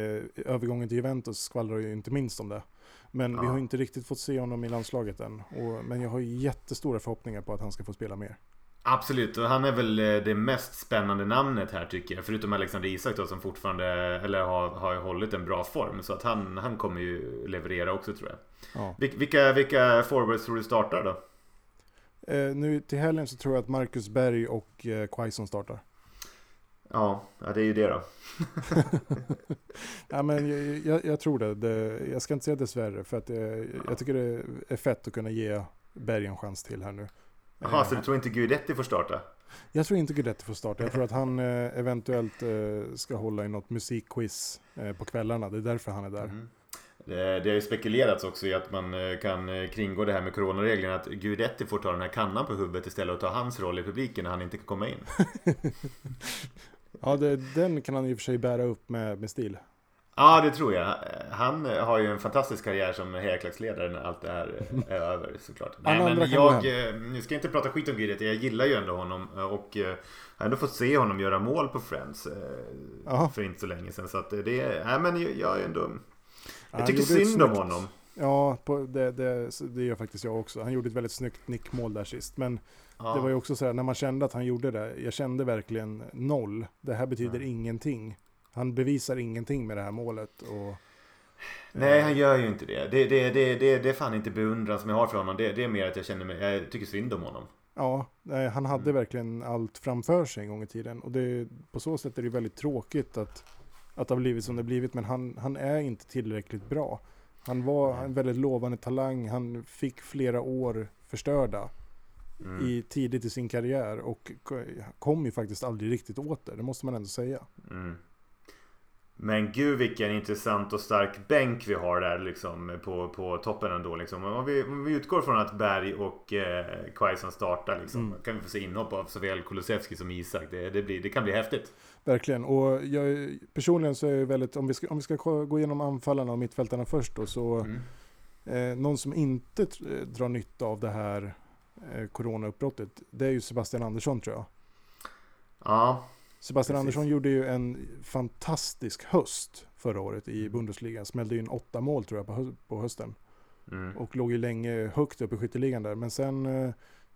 övergången till Juventus skvallrar ju inte minst om det. Men vi Ja. har inte riktigt fått se honom i landslaget än. Och, men jag har jättestora förhoppningar på att han ska få spela mer. Absolut, och han är väl eh, det mest spännande namnet här tycker jag. Förutom Alexander Isak då som fortfarande, eller har, har hållit en bra form. Så att han, han kommer ju leverera också tror jag. Ja. Vil- Vilka, vilka forwards tror du startar då? Eh, nu till helgen så tror jag att Marcus Berg och eh, Quaison startar. Ja, ja, det är ju det då. *laughs* ja, men jag, jag, jag tror det. det. Jag ska inte säga dessvärre, för att eh, jag tycker det är fett att kunna ge Berg en chans till här nu. Jaha, Eh, så du tror inte Guidetti får starta? Jag tror inte Guidetti får starta. Jag tror att han eh, eventuellt eh, ska hålla i något musikquiz eh, på kvällarna. Det är därför han är där. Mhm. Det, det har ju spekulerats också i att man eh, kan eh, kringgå det här med coronareglerna. Att Guidetti får ta den här kannan på huvudet istället och ta hans roll i publiken när han inte kan komma in. *laughs* Ja, det, den kan han i och för sig bära upp med, med stil. Ja, det tror jag. Han har ju en fantastisk karriär som hejaklacksledare när allt det här är över såklart. Nej, men jag, eh, nu ska jag inte prata skit om Guidetti. Jag gillar ju ändå honom eh, och eh, har ändå fått se honom göra mål på Friends eh, Jaha. för inte så länge sedan. Så att det är, nej men jag- jag är ändå... Jag tycker ett synd om snyggt- honom. Ja, på, det, det, det gör faktiskt jag också. Han gjorde ett väldigt snyggt nickmål där sist. Men Ja. det var ju också så här, när man kände att han gjorde det, jag kände verkligen noll. Det här betyder Nej. ingenting. Han bevisar ingenting med det här målet. Och, Nej, han gör ju inte det. Det, det, det, det, det är fan inte beundran som jag har för honom. Det, det är mer att jag känner mig, jag tycker synd om honom. Ja, han hade Mm. verkligen allt framför sig en gång i tiden. Och det, på så sätt är det väldigt tråkigt att, att det har blivit som det har blivit. Men han, han är inte tillräckligt bra. Han var en väldigt lovande talang. Han fick flera år förstörda Mm. i, tidigt i sin karriär. Och ko- kom ju faktiskt aldrig riktigt åt det. Det måste man ändå säga. Mm. Men gud vilken intressant och stark bänk vi har där liksom på, på toppen ändå liksom. Om vi, om vi utgår från att Berg och eh, Quaison startar liksom. Mm. Kan vi få se inhopp av såväl Kulusevski som Isak. Det, det, blir, det kan bli häftigt. Verkligen. Och jag, personligen så är jag väldigt, om vi ska, om vi ska gå igenom anfallarna och mittfältarna först då. Så Mm. Eh, någon som inte eh, drar nytta av det här eh, coronauppbrottet, det är ju Sebastian Andersson tror jag. Ja, Sebastian Precis. Andersson gjorde ju en fantastisk höst förra året i Bundesliga. Smällde in åtta mål tror jag på, hö- på hösten. mm. Och låg ju länge högt upp i skytteligan där. Men sen eh,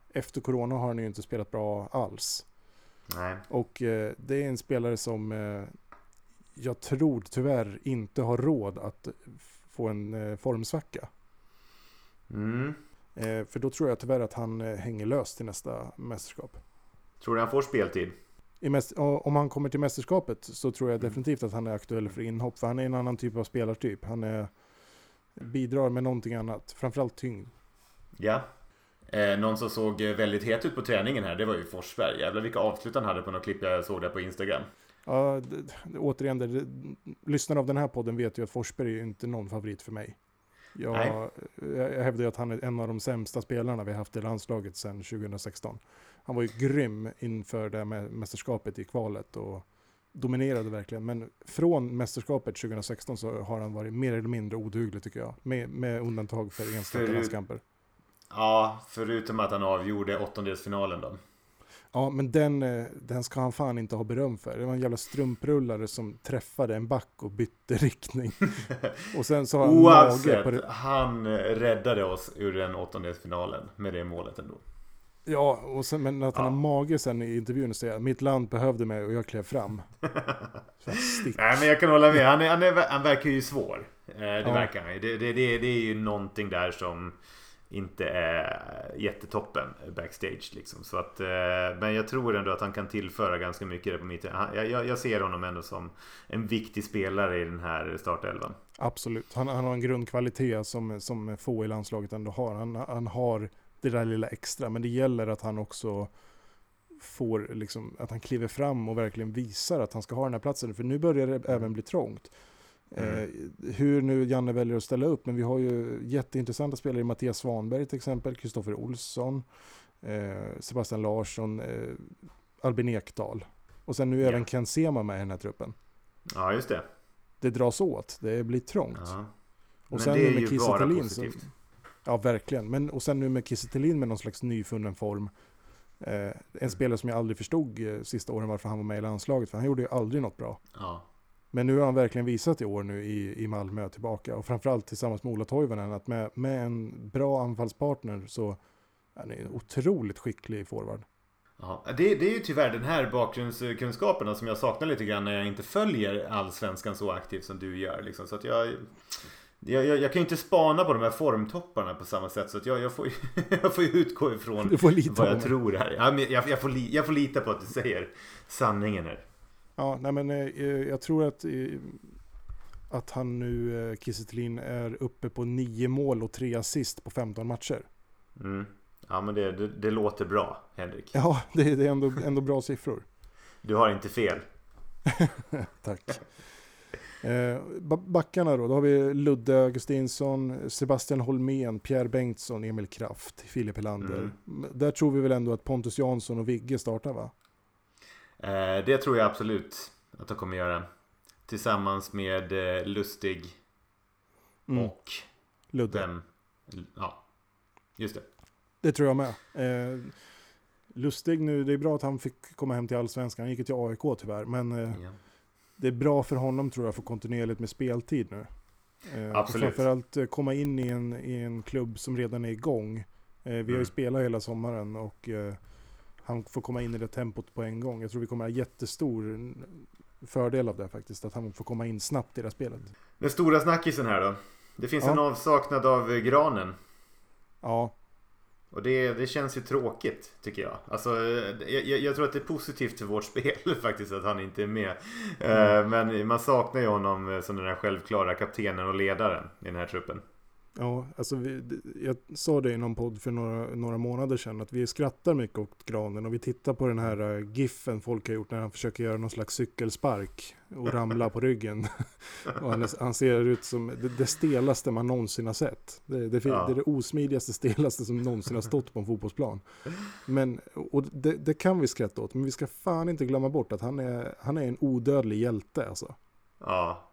efter corona har han ju inte spelat bra alls. Nej. Och eh, det är en spelare som eh, jag tror tyvärr inte har råd att få en eh, formsvacka. Mm. Eh, för då tror jag tyvärr att han eh, hänger löst till nästa mästerskap. Tror du han får speltid? Om han kommer till mästerskapet så tror jag Mm. definitivt att han är aktuell för inhopp. För han är en annan typ av spelartyp. Han är, bidrar med någonting annat. Framförallt tyngd. Ja. Eh, någon som såg väldigt het ut på träningen här, det var ju Forsberg. Jävlar vilka avslut han hade på något klipp jag såg där på Instagram. Ja, det, återigen, det, lyssnare av den här podden vet ju att Forsberg är inte någon favorit för mig. Jag, Nej. jag hävdar ju att han är en av de sämsta spelarna vi haft i landslaget sedan 2016. Han var ju grym inför det här mästerskapet i kvalet och dominerade verkligen. Men från mästerskapet 2016 så har han varit mer eller mindre oduglig tycker jag. Med, med undantag för enstaka landskamper. Ja, förutom att han avgjorde åttondelsfinalen då. Ja, men den, eh, den ska han fan inte ha beröm för. Det var en jävla strumprullare som träffade en back och bytte *laughs* riktning. *laughs* Och sen så har han mage på Oavsett, det. han eh, räddade oss ur den åttondelsfinalen med det målet ändå. Ja, och sen, men att han Ja. har mage sen i intervjun och säger mitt land behövde mig och jag klev fram. *laughs* Nej men jag kan hålla med, han, är, han, är, han verkar ju svår. Eh, det Ja. verkar han ju. Det, det, det, det är ju någonting där som inte är jättetoppen backstage liksom. Så att, eh, men jag tror ändå att han kan tillföra ganska mycket där på mitt. Jag, jag, jag ser honom ändå som en viktig spelare i den här startelvan. Absolut. Han, han har en grundkvalitet som, som få i landslaget ändå har. Han, han har det där lilla extra, men det gäller att han också får, liksom, att han kliver fram och verkligen visar att han ska ha den här platsen. För nu börjar det även bli trångt. Eh, hur nu Janne väljer att ställa upp, men vi har ju jätteintressanta spelare, Mattias Svanberg till exempel, Kristoffer Olsson, eh, Sebastian Larsson, eh, Albin Ekdal. Och sen nu Ja. även Ken Sema med i den här truppen. Ja just det. Det dras åt, det blir trångt. Ja. Och Men sen det nu är med ju bara Thelin så- positivt. Ja, verkligen. Men, och sen nu med Kiese Thelin med någon slags nyfunnen form. Eh, Mm. en spelare som jag aldrig förstod eh, sista åren varför han var med i landslaget, för han gjorde ju aldrig något bra. Ja. Men nu har han verkligen visat i år nu i, i Malmö tillbaka och framförallt tillsammans med Ola Toivonen att med, med en bra anfallspartner så är han en otroligt skicklig forward. Ja, det, det är ju tyvärr den här bakgrundskunskaperna som jag saknar lite grann när jag inte följer allsvenskan så aktivt som du gör. Liksom. Så att jag, jag, jag, jag kan ju inte spana på de här formtopparna på samma sätt. Så att jag, jag, får, *laughs* jag får utgå ifrån vad jag tror här. Ja, men jag, jag, får li, jag får lita på att du säger sanningen här. Ja, nej men eh, jag tror att, eh, att han nu, eh, Kiese är uppe på nio mål och tre assist på 15 matcher. Mm. Ja men det, det, det låter bra Henrik. Ja, det, det är ändå, ändå bra siffror. Du har inte fel. *laughs* Tack. Eh, ba- backarna då, då har vi Ludde Augustinsson, Sebastian Holmén, Pierre Bengtsson, Emil Kraft, Filip Helander. Mm. Där tror vi väl ändå att Pontus Jansson och Vigge startar va? Eh, det tror jag absolut att de kommer göra. Tillsammans med eh, Lustig Mm. och Ludde. vem? Ja, just det. Det tror jag med. Eh, Lustig nu, det är bra att han fick komma hem till Allsvenskan. Han gick ju till AIK tyvärr, men eh, Ja. det är bra för honom tror jag att få kontinuerligt med speltid nu. Eh, och Absolut. Framförallt eh, komma in i en, i en klubb som redan är igång. Eh, vi har ju Mm. spelat hela sommaren och han får komma in i det tempot på en gång. Jag tror vi kommer ha jättestor fördel av det faktiskt. Att han får komma in snabbt i det här spelet. Den stora snackisen här då. Det finns Ja. en avsaknad av Granen. Ja, Och det, det känns ju tråkigt tycker jag. Alltså, jag, jag- tror att det är positivt för vårt *laughs* spel faktiskt att han inte är med. Eh, Men man saknar ju honom som den här självklara kaptenen och ledaren i den här truppen. Ja, alltså vi, jag sa det i någon podd för några, några månader sedan att vi skrattar mycket åt granen och vi tittar på den här uh, giffen folk har gjort när han försöker göra någon slags cykelspark och ramla på ryggen. *laughs* och han, han ser ut som det, det stelaste man någonsin har sett. Det, det, Ja. det är det osmidigaste, stelaste som någonsin har stått på en fotbollsplan. Men, och det, det kan vi skratta åt, men vi ska fan inte glömma bort att han är, han är en odödlig hjälte alltså. Ja.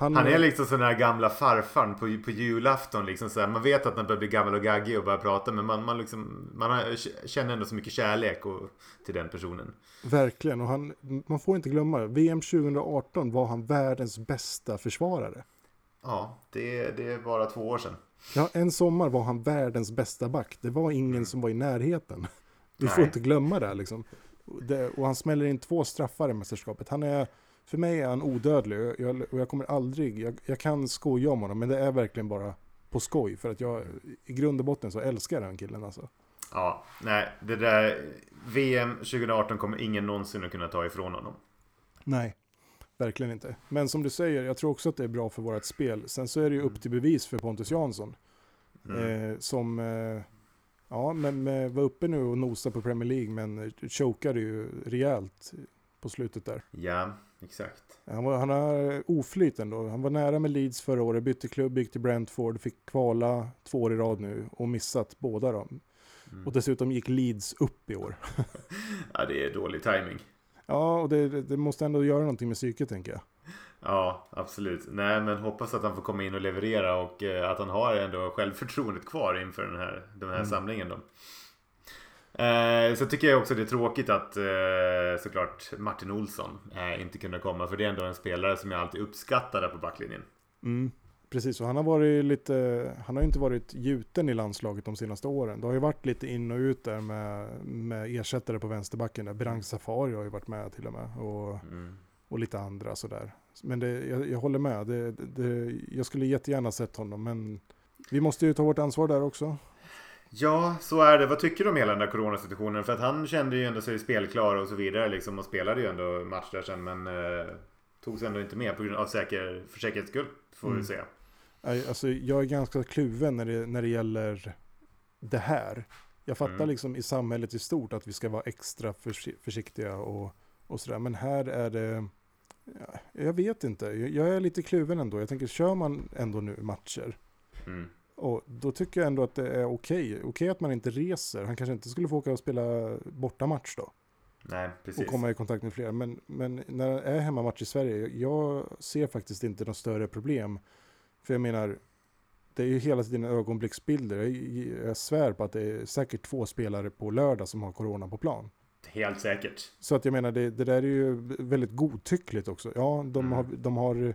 Han, Han är liksom sån där gamla farfarn på, på julafton. Liksom så här, man vet att man börjar bli gammal och gaggig och börjar prata. Men man, man, liksom, man har, känner ändå så mycket kärlek och, till den personen. Verkligen, och han, man får inte glömma, VM 2018 var han världens bästa försvarare. Ja, det, det är bara två år sedan. Ja, en sommar var han världens bästa back. Det var ingen som var i närheten. Vi får inte glömma det liksom. Det, och han smäller in två straffar i mästerskapet. Han är, för mig är han odödlig och jag, och jag kommer aldrig, jag, jag kan skoja om honom, men det är verkligen bara på skoj. För att jag, i grund och botten så älskar jag den killen alltså. Ja, nej, det där VM 2018 kommer ingen någonsin att kunna ta ifrån honom. Nej, verkligen inte. Men som du säger, jag tror också att det är bra för vårt spel. Sen så är det ju upp till bevis för Pontus Jansson. Mm. Eh, som, eh, ja, men eh, var uppe nu och nosade på Premier League, men chokade ju rejält på slutet där. Ja, exakt. Han, var, han har oflyt ändå. Han var nära med Leeds förra året, bytte klubb, gick till Brentford, fick kvala två år i rad nu och missat båda dem. Mm. Och dessutom gick Leeds upp i år. *laughs* Ja, det är dålig timing. Ja, och det, det måste ändå göra någonting med psyket tänker jag. Ja, absolut. Nej, men hoppas att han får komma in och leverera och eh, att han har ändå självförtroendet kvar inför den här, den här Mm. samlingen då. Eh, så tycker jag också det är tråkigt att eh, såklart Martin Olsson eh, inte kunde komma. För det är ändå en spelare som jag alltid uppskattade på backlinjen. Mm. Precis, och han har varit lite, han har inte varit gjuten i landslaget de senaste åren. Det har ju varit lite in och ut där med, med ersättare på vänsterbacken. Där. Brang Safari har ju varit med till och med. Och, Mm. och lite andra sådär. Men det, jag, jag håller med, det, det, jag skulle jättegärna sett honom. Men vi måste ju ta vårt ansvar där också. Ja, så är det. Vad tycker du om hela den där coronasituationen? För att han kände ju ändå sig spelklar och så vidare liksom och spelade ju ändå match där sen men eh, togs ändå inte med på grund av säker, för säkerhets skull. Får vi Mm. säga. Nej, Alltså, jag är ganska kluven när det, när det gäller det här. Jag fattar Mm. liksom i samhället i stort att vi ska vara extra försi- försiktiga och, och sådär. Men här är det, ja, jag vet inte, jag, jag är lite kluven ändå. Jag tänker, kör man ändå nu matcher Mm. Och då tycker jag ändå att det är okej. Okej att man inte reser. Han kanske inte skulle få åka och spela bortamatch då. Nej, precis. och komma i kontakt med flera. Men, men när det är hemmamatch i Sverige, jag ser faktiskt inte något större problem. För jag menar, det är ju hela tiden ögonblicksbilder. Jag, jag svär på att det är säkert två spelare på lördag som har corona på plan. Helt säkert. Så att jag menar, det, det där är ju väldigt godtyckligt också. Ja, de Mm. har, de har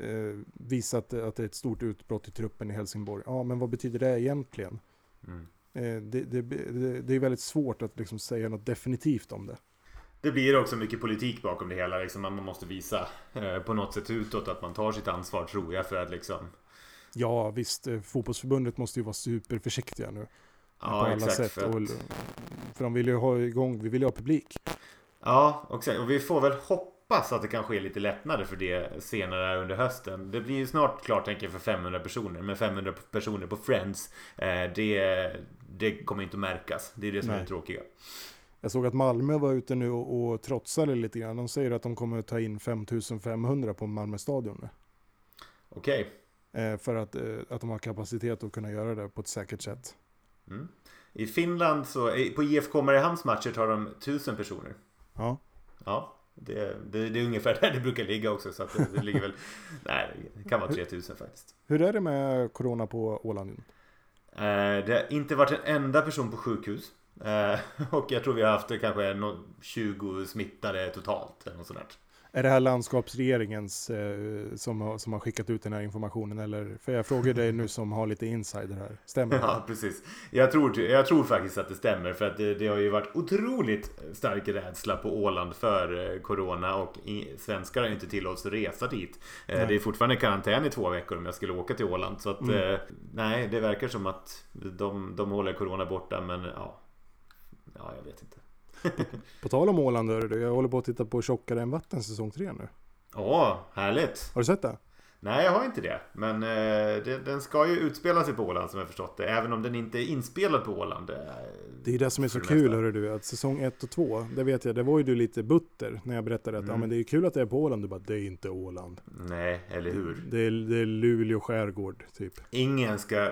eh, visat att det är ett stort utbrott i truppen i Helsingborg. Ja, men vad betyder det egentligen? Mm. Eh, det, det, det, det är väldigt svårt att liksom säga något definitivt om det. Det blir också mycket politik bakom det hela. Liksom. Man måste visa eh, på något sätt utåt att man tar sitt ansvar tror jag. För att liksom... Ja, visst, eh, fotbollsförbundet måste ju vara superförsiktiga nu. på Ja, alla exakt. sätt. För, Och, att... för de vill ju ha igång, vi vill ju ha publik. Ja, exakt. Och vi får väl hoppas att det kan ske lite lättnader för det senare under hösten. Det blir ju snart klart tänker jag för 500 personer. Men 500 personer på Friends, eh, det, det kommer inte att märkas. Det är det som är Nej. det tråkiga. Jag såg att Malmö var ute nu och, och trotsade lite grann. De säger att de kommer att ta in 5500 på Malmö stadion. nu. Okej. Eh, för att, eh, att de har kapacitet att kunna göra det på ett säkert sätt. Mm. I Finland så, på IFK Mariehamns matcher tar de 1000 personer. Ja, Ja, det, det, det är ungefär *laughs* där det brukar ligga också. Så det, det ligger väl... *laughs* Nej, det kan vara 3000 faktiskt. hur är det med corona på Åland? Eh, det har inte varit en enda person på sjukhus. Eh, *laughs* och jag tror vi har haft kanske nå- 20 smittade totalt. Eller något där. Är det här landskapsregeringens eh, som, har, som har skickat ut den här informationen? Eller, för jag frågar dig nu som har lite insider här. Stämmer det? Ja, precis. Jag tror, jag tror faktiskt att det stämmer. För att det, det har ju varit otroligt stark rädsla på Åland för eh, Corona. Och i, svenskar har ju inte tillåtits resa dit. Eh, Nej. det är fortfarande karantän i två veckor om jag skulle åka till Åland. Så att Mm. eh, nej, det verkar som att de, de håller Corona borta. Men ja, ja jag vet inte. På tal om Åland, hörru du, jag håller på att titta på Tjockare än vatten säsong 3 nu. Åh, härligt! Har du sett det? Nej, jag har inte det. Men eh, det, den ska ju utspela sig på Åland som jag förstått det. Även om den inte är inspelad på Åland. Eh, Det är det som är så det kul, hörru du, att säsong 1 och 2, det vet jag, det var ju du lite butter när jag berättade att Mm. ja, men det är kul att det är på Åland. Du bara, det är inte Åland. Nej, eller hur? Det är, det är Luleå skärgård, typ. Ingen ska,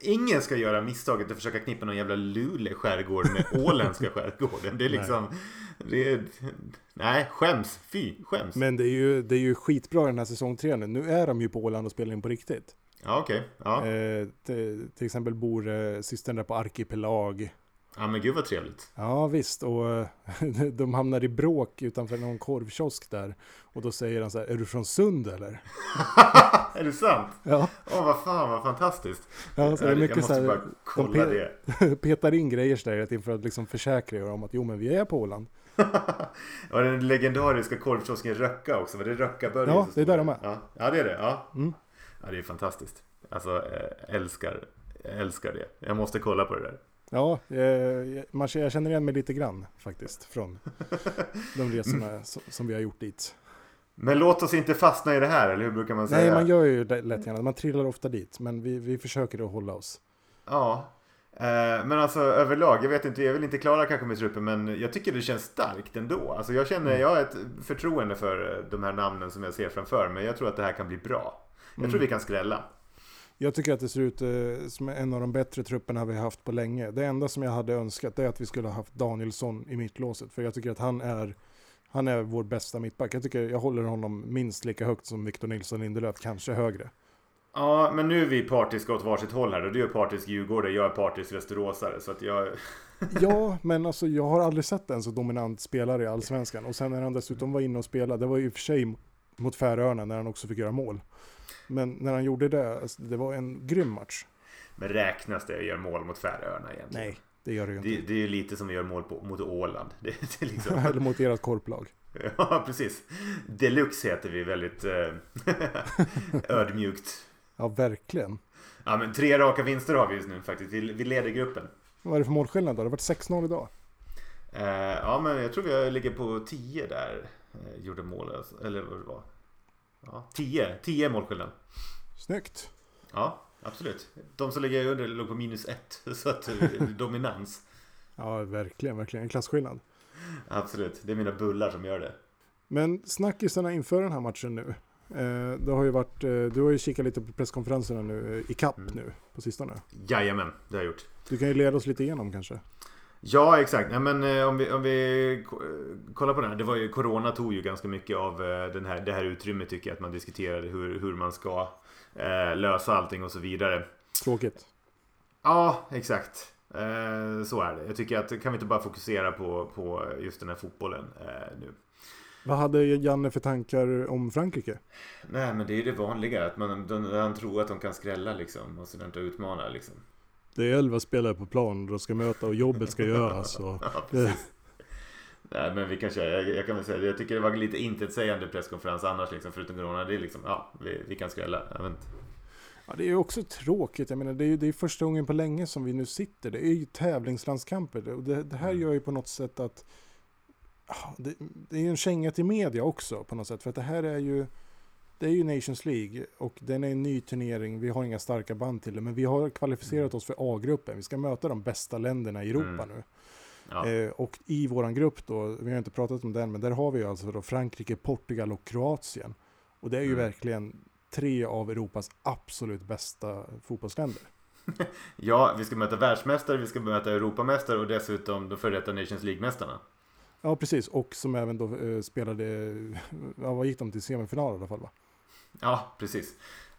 ingen ska göra misstaget att försöka knippa någon jävla Luleå skärgård med *laughs* åländska skärgården. Det är liksom... Det är, nej, skäms. Fy, skäms. Men det är ju, det är ju skitbra den här säsong 3 nu. Nu är de ju på Åland och spelar in på riktigt. Ja, okej. Ja. Eh, till, till exempel bor eh, systern där på Arkipelag. ja, men gud vad trevligt. Ja visst, och eh, *laughs* de hamnar i bråk utanför någon korvkiosk där. Och då säger han så här, är du från Sund eller? *laughs* är det sant? Ja, Åh, vad fan, vad fantastiskt. ja så det är jag mycket måste så här, bara kolla pe- det. *laughs* petar in grejer så där för att liksom försäkra er om att jo men vi är på Åland. *laughs* Ja, den legendariska korvkiosken Röcka också. Var det Röcka Börje Ja, det är där de är. Ja, ja det är det. Ja. Mm. ja, det är fantastiskt. Alltså, eh, älskar, älskar det. Jag måste kolla på det där. Ja, eh, man, jag känner igen mig lite grann faktiskt från *laughs* de resorna som, vi har gjort dit. Men låt oss inte fastna i det här, eller hur brukar man säga? Nej, man gör ju lätt gärna. Man trillar ofta dit, men vi, vi försöker att hålla oss. Ja. Eh, Men alltså överlag, jag vet inte, jag vill inte klara kanske med truppen men jag tycker det känns starkt ändå. Alltså jag känner, jag har ett förtroende för eh, de här namnen som jag ser framför mig. Jag tror att det här kan bli bra. Jag tror vi kan skrälla. Jag tycker att det ser ut eh, som en av de bättre trupperna vi har haft på länge. Det enda som jag hade önskat är att vi skulle ha haft Danielsson i mittlåset. För jag tycker att han är, han är vår bästa mittback. Jag tycker jag håller honom minst lika högt som Victor Nilsson Lindelöf, kanske högre. Ja, men nu är vi partiska åt varsitt håll här du är partisk djurgårdare, jag är partisk västeråsare. Så att jag... *laughs* Ja, men alltså jag har aldrig sett en så dominant spelare i Allsvenskan. Och sen när han dessutom var inne och spelade, det var ju i och för sig mot Färöarna när han också fick göra mål. Men när han gjorde det, alltså, det var en grym match. Men räknas det att göra mål mot Färöarna egentligen? Nej, det gör det ju inte. Det, det är ju lite som att göra mål på, mot Åland. *laughs* Det, det är liksom... *laughs* Eller mot ert korplag. Ja, precis. Deluxe heter vi väldigt eh, ödmjukt. Ja, verkligen. Ja, men tre raka vinster har vi just nu faktiskt. Vi, vi leder gruppen. Vad är det för målskillnad då? Det har varit 6-0 idag. Eh, ja, men jag tror vi ligger på 10 där. Eh, gjorde mål, alltså. eller vad det var. Ja, 10. 10 målskillnad. Snyggt. Ja, absolut. De som ligger under låg på minus 1. *laughs* Så att är dominans. Ja, verkligen, verkligen. En klasskillnad. Absolut. Det är mina bullar som gör det. Men snackisarna inför den här matchen nu. Eh, det har ju varit, eh, du har ju kikat lite på presskonferenserna nu, eh, i kapp Mm. nu på sistone. Jajamän, det har jag gjort. Du kan ju leda oss lite igenom kanske. Ja, exakt. Nej, men om vi, om vi ko- kollar på det här. Det var ju, Corona tog ju ganska mycket av den här, det här utrymmet tycker jag. Att man diskuterade hur, hur man ska eh, lösa allting och så vidare. Tråkigt. Ja, exakt. Eh, så är det. Jag tycker att kan vi inte bara fokusera på, på just den här fotbollen eh, nu. Vad hade Janne för tankar om Frankrike? Nej, men det är ju det vanliga. Att man, de, han tror att de kan skrälla liksom. Och sådant och utmana liksom. Det är elva spelare på plan, de ska möta och jobbet ska göras. Och... *laughs* Ja. Nej, men vi kan köra. Jag, jag kan väl säga. Jag tycker det var lite intetsägande presskonferens annars liksom. Förutom corona. Det är liksom, ja, vi, vi kan skrälla. Inte. Ja, det är också tråkigt. Jag menar, det är det är första gången på länge som vi nu sitter. Det är ju tävlingslandskamper. Och det, det här gör ju på något sätt att... Det, det är ju en känga till media också på något sätt. För att det här är ju... Det är ju Nations League och den är en ny turnering. Vi har inga starka band till det. Men vi har kvalificerat oss för A-gruppen. Vi ska möta de bästa länderna i Europa Mm. nu. Ja. Eh, och i våran grupp då, vi har inte pratat om den, men där har vi alltså då Frankrike, Portugal och Kroatien. Och det är ju Mm. verkligen tre av Europas absolut bästa fotbollsländer. *laughs* ja, vi ska möta världsmästare, vi ska möta Europamästare och dessutom de före detta Nations League-mästarna. Ja, precis. Och som även då eh, spelade, ja vad gick de till semifinal i alla fall va? Ja, precis.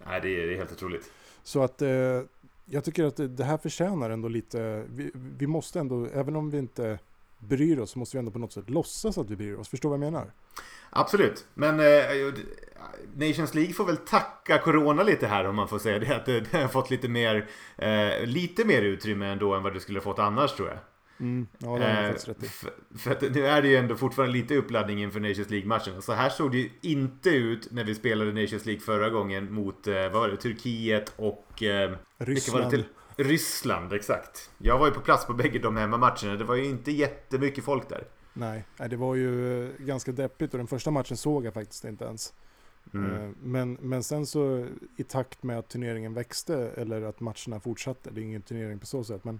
Nej, det är, det är helt otroligt. Så att eh, jag tycker att det, här förtjänar ändå lite, vi, vi måste ändå, även om vi inte bryr oss, så måste vi ändå på något sätt låtsas att vi bryr oss. Förstår du vad jag menar? Absolut, men eh, Nations League får väl tacka Corona lite här om man får säga det. Att det, det har fått lite mer, eh, lite mer utrymme ändå än vad det skulle fått annars tror jag. Mm, ja, det har Eh, faktiskt rätt för, att nu är det ju ändå fortfarande lite uppladdning inför Nations League-matchen. Så här såg det ju inte ut när vi spelade Nations League förra gången mot, eh, vad var det, Turkiet och... Eh, Ryssland. till? Ryssland, exakt. Jag var ju på plats på bägge de hemmamatcherna. Det var ju inte jättemycket folk där. Nej, nej, det var ju eh, ganska deppigt och den första matchen såg jag faktiskt inte ens. Mm. Eh, Men, men sen så i takt med att turneringen växte eller att matcherna fortsatte, det är ingen turnering på så sätt, men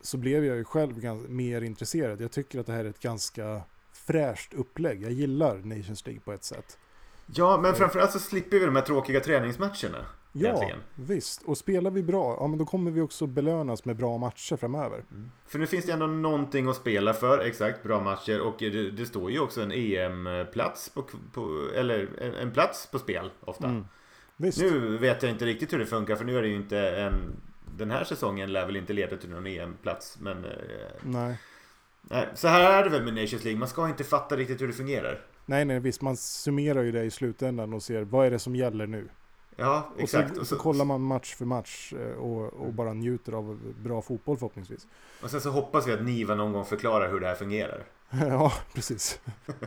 så blev jag ju själv mer intresserad. Jag tycker att det här är ett ganska fräscht upplägg. Jag gillar Nations League på ett sätt. Ja, men framförallt så slipper vi de här tråkiga träningsmatcherna. Ja, Egentligen. visst. Och spelar vi bra, ja men då kommer vi också belönas med bra matcher framöver. För nu finns det ändå någonting att spela för, exakt, bra matcher. Och det, det står ju också en EM-plats på, på, eller en, en plats på spel ofta. Mm. Visst. Nu vet jag inte riktigt hur det funkar för nu är det ju inte en... Den här säsongen lär väl inte leda till någon EM-plats men... Eh, Nej. nej, så här är det väl med Nations League, man ska inte fatta riktigt hur det fungerar. nej, nej, visst. Man summerar ju det i slutändan och ser vad är det som gäller nu. Ja, Och så, exakt. så, kollar man match för match eh, och, och bara njuter av bra fotboll förhoppningsvis. och sen så hoppas vi att Niva någon gång förklarar hur det här fungerar. *laughs* ja, precis. *laughs*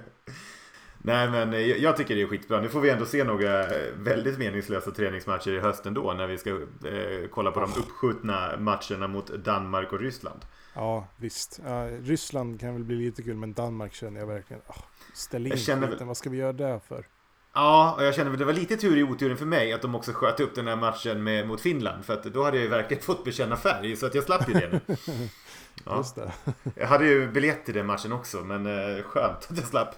Nej men eh, jag tycker det är skitbra. Nu får vi ändå se några eh, väldigt meningslösa träningsmatcher i hösten då när vi ska eh, kolla på de uppskjutna matcherna mot Danmark och Ryssland. Ja, visst. Ja, Ryssland kan väl bli lite kul, men Danmark känner jag verkligen... ah, ställ in Jag känner skiten, vad ska vi göra där för? Ja, och jag känner att det var lite tur i oturen för mig att de också sköt upp den här matchen med, mot Finland. För att då hade jag ju verkligen fått bekänna färg, så att jag slapp ju det nu. *laughs* Ja. Just det. Jag hade ju biljett till den matchen också, men eh, skönt att jag slapp.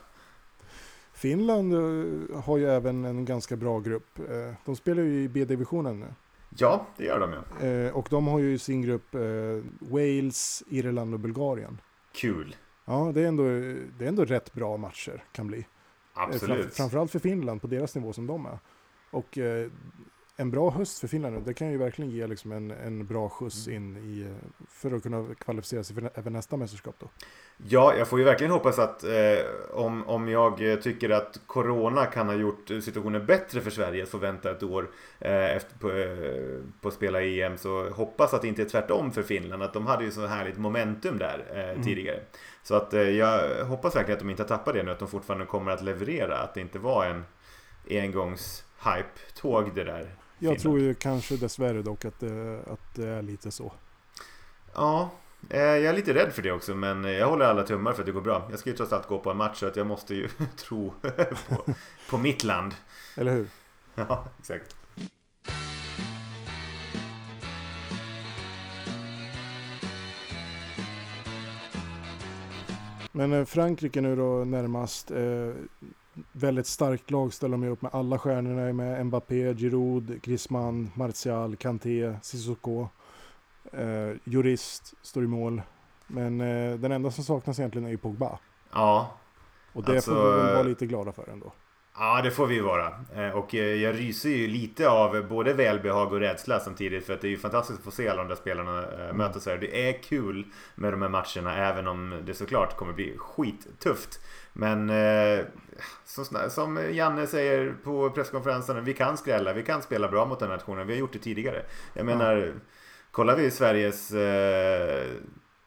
Finland eh, har ju även en ganska bra grupp. Eh, De spelar ju i B-divisionen nu. Ja, det gör de ja. Eh, Och de har ju sin grupp Wales, Irland och Bulgarien. Kul. Ja, det är ändå, det är ändå rätt bra matcher kan bli. Absolut. framförallt för Finland på deras nivå som de är. Och en bra höst för Finland, det kan ju verkligen ge liksom en, en bra skjuts in i, för att kunna kvalificera sig för även nästa mästerskap då. Ja, jag får ju verkligen hoppas att eh, om, om jag tycker att Corona kan ha gjort situationen bättre för Sverige få vänta ett år eh, efter, på, eh, på att spela EM så hoppas att det inte är tvärtom för Finland. Att de hade ju så härligt momentum där eh, tidigare. Så att eh, jag hoppas verkligen att de inte har tappat det nu, att de fortfarande kommer att leverera. Att det inte var en engångs hype-tåg det där. Jag tror ju kanske dessvärre dock att det, att det är lite så. Ja, eh, jag är lite rädd för det också men eh, jag håller alla tummar för att det går bra. Jag ska ju trots allt gå på en match så att jag måste ju *laughs* tro på, på mitt land. Eller hur? *laughs* Ja, exakt. Men eh, Frankrike nu då närmast. Väldigt starkt lag ställer de upp med alla stjärnorna är med. Mbappé, Giroud, Griezmann, Martial, Kanté, Sissoko. Eh, jurist står i mål. Men eh, den enda som saknas egentligen är ju Pogba. Ja, Och det Alltså, får vi väl vara eh, lite glada för ändå. Ja, det får vi vara. Eh, Och eh, jag ryser ju lite av både välbehag och rädsla samtidigt för att det är ju fantastiskt att få se alla de där spelarna eh, mötas här. Det är kul med de här matcherna även om det såklart kommer bli skittufft. Men som, Janne säger på presskonferensen, vi kan skrälla, vi kan spela bra mot den här nationen. Vi har gjort det tidigare. Jag menar, kollar vi Sveriges,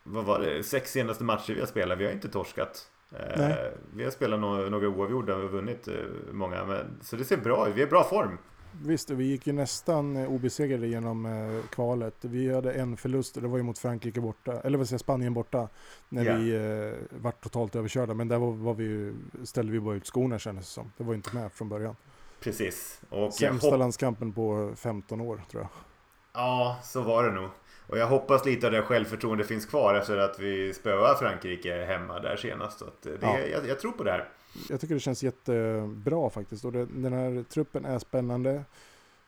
vad var det, sex senaste matcher vi har spelat, vi har inte torskat. Eh, vi har spelat no- några oavgjorda och vunnit eh, många. Men, så det ser bra ut, vi är i bra form. Visst, vi gick ju nästan eh, obesegrade genom eh, kvalet. Vi hade en förlust och det var ju mot Frankrike borta, eller vad säger Spanien borta. När Ja. vi eh, vart totalt överkörda. Men där var, var vi ställde vi bara ut skorna kändes det som. Det var ju inte med från början. Precis. Och Sämsta landskampen på 15 år tror jag. Ja, så var det nog. Och jag hoppas lite att det självförtroende finns kvar efter att vi spöade Frankrike hemma där senast. Så att det, Ja. jag, jag tror på det här. Jag tycker det känns jättebra faktiskt. Och det, den här truppen är spännande.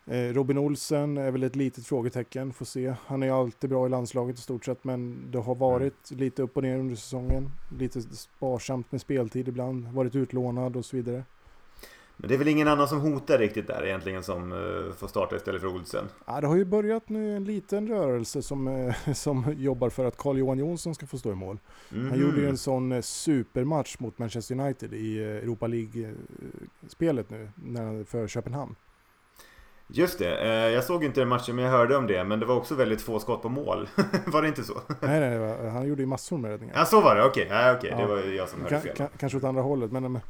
Eh, Robin Olsen är väl ett litet frågetecken, får se. Han är ju alltid bra i landslaget i stort sett, men det har varit lite upp och ner under säsongen. Lite sparsamt med speltid ibland, varit utlånad och så vidare. Men det är väl ingen annan som hotar riktigt där egentligen som eh, får starta istället för Olsen. Ja, det har ju börjat nu en liten rörelse som, eh, som jobbar för att Carl-Johan Jonsson ska få stå i mål. Han Mhm. gjorde ju en sån eh, supermatch mot Manchester United i Europa League-spelet nu när, för Köpenhamn. Just det, jag såg inte den matchen men jag hörde om det. Men det var också väldigt få skott på mål. *laughs* var det inte så? Nej, nej, nej, han gjorde ju massor med räddningar. Ja, så var det. Okej, ja, okej. det var jag som hörde fel. ka- kanske åt andra hållet, men, Mm.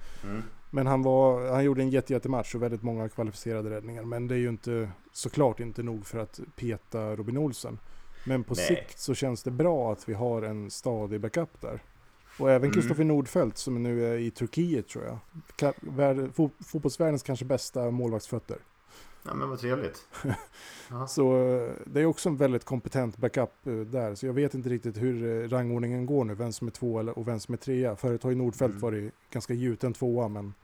Men han, var, han gjorde en jätte, jättematch och väldigt många kvalificerade räddningar. Men det är ju inte såklart inte nog för att peta Robin Olsen. Men på Nej. sikt så känns det bra att vi har en stadig backup där. Och även Mm. Kristoffer Nordfeldt som nu är i Turkiet tror jag. Värld, fotbollsvärldens kanske bästa målvaktsfötter. Ja, men vad trevligt. *laughs* Så eh, det är också en väldigt kompetent backup eh, där. Så jag vet inte riktigt hur eh, rangordningen går nu, vem som är två eller- och vem som är trea. Förut har ju Nordfeldt Mm. varit ganska gjuten tvåa, men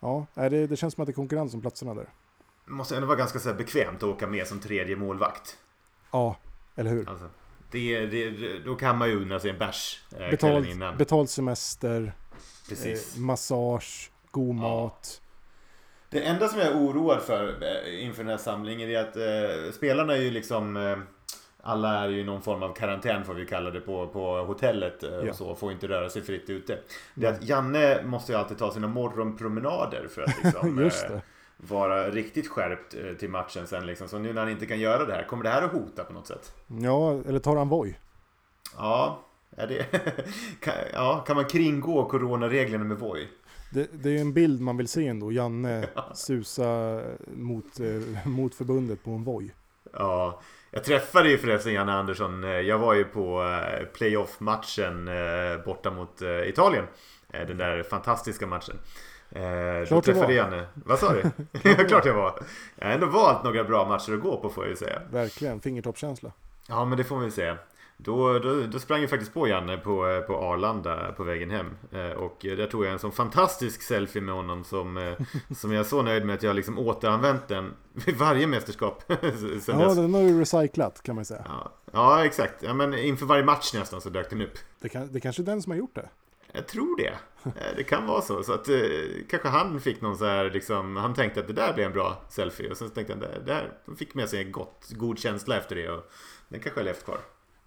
ja, det, det känns som att det är konkurrens om platserna där. Det måste ändå vara ganska så bekvämt att åka med som tredje målvakt. Ja, eller hur? Alltså, det, det, då kan man ju unna sig en bärs eh, Betald, innan. betald semester, Precis. eh, massage, god Ja. mat. Det enda som jag är oroad för eh, inför den här samlingen är att eh, spelarna är ju liksom eh, alla är ju i någon form av karantän får vi kalla det på, på hotellet eh, Ja. och så, får inte röra sig fritt ute. Det är att Janne måste ju alltid ta sina morgonpromenader för att *laughs* liksom, eh, vara riktigt skärpt eh, till matchen sen liksom. Så nu när han inte kan göra det här, kommer det här att hota på något sätt? Ja, eller tar han Voi? Ja, är det, *laughs* kan, ja, kan man kringgå coronareglerna med Voi? Det, det är en bild man vill se ändå. Janne *laughs* susa mot, eh, mot förbundet på en Voi. Ja, jag träffade ju förresten Janne Andersson. eh, Jag var ju på eh, playoff-matchen eh, borta mot eh, Italien. Eh, Den där fantastiska matchen. Eh, Klart då träffade Janne. Vad sa du? *laughs* *laughs* klart jag var. Jag har ändå valt några bra matcher att gå på får jag ju säga. Verkligen, fingertoppskänsla. Ja, men det får vi säga. Då, då, då sprang jag faktiskt på Janne på, eh, på Arlanda på vägen hem. Eh, Och där tog jag en sån fantastisk selfie med honom som, eh, *laughs* som jag är så nöjd med att jag liksom återanvänt den vid varje mästerskap *laughs* sen Ja, dess. den har du recyclat kan man säga. Ja, ja, exakt. Ja, men inför varje match nästan så dök den upp. Det, kan, det kanske är den som har gjort det. Jag tror det. Det kan vara så. Så att eh, kanske han fick någon så här liksom, han tänkte att det där blir en bra selfie. Och sen tänkte han, det där, han fick med sig en gott, god känsla efter det. Och den kanske har levt kvar.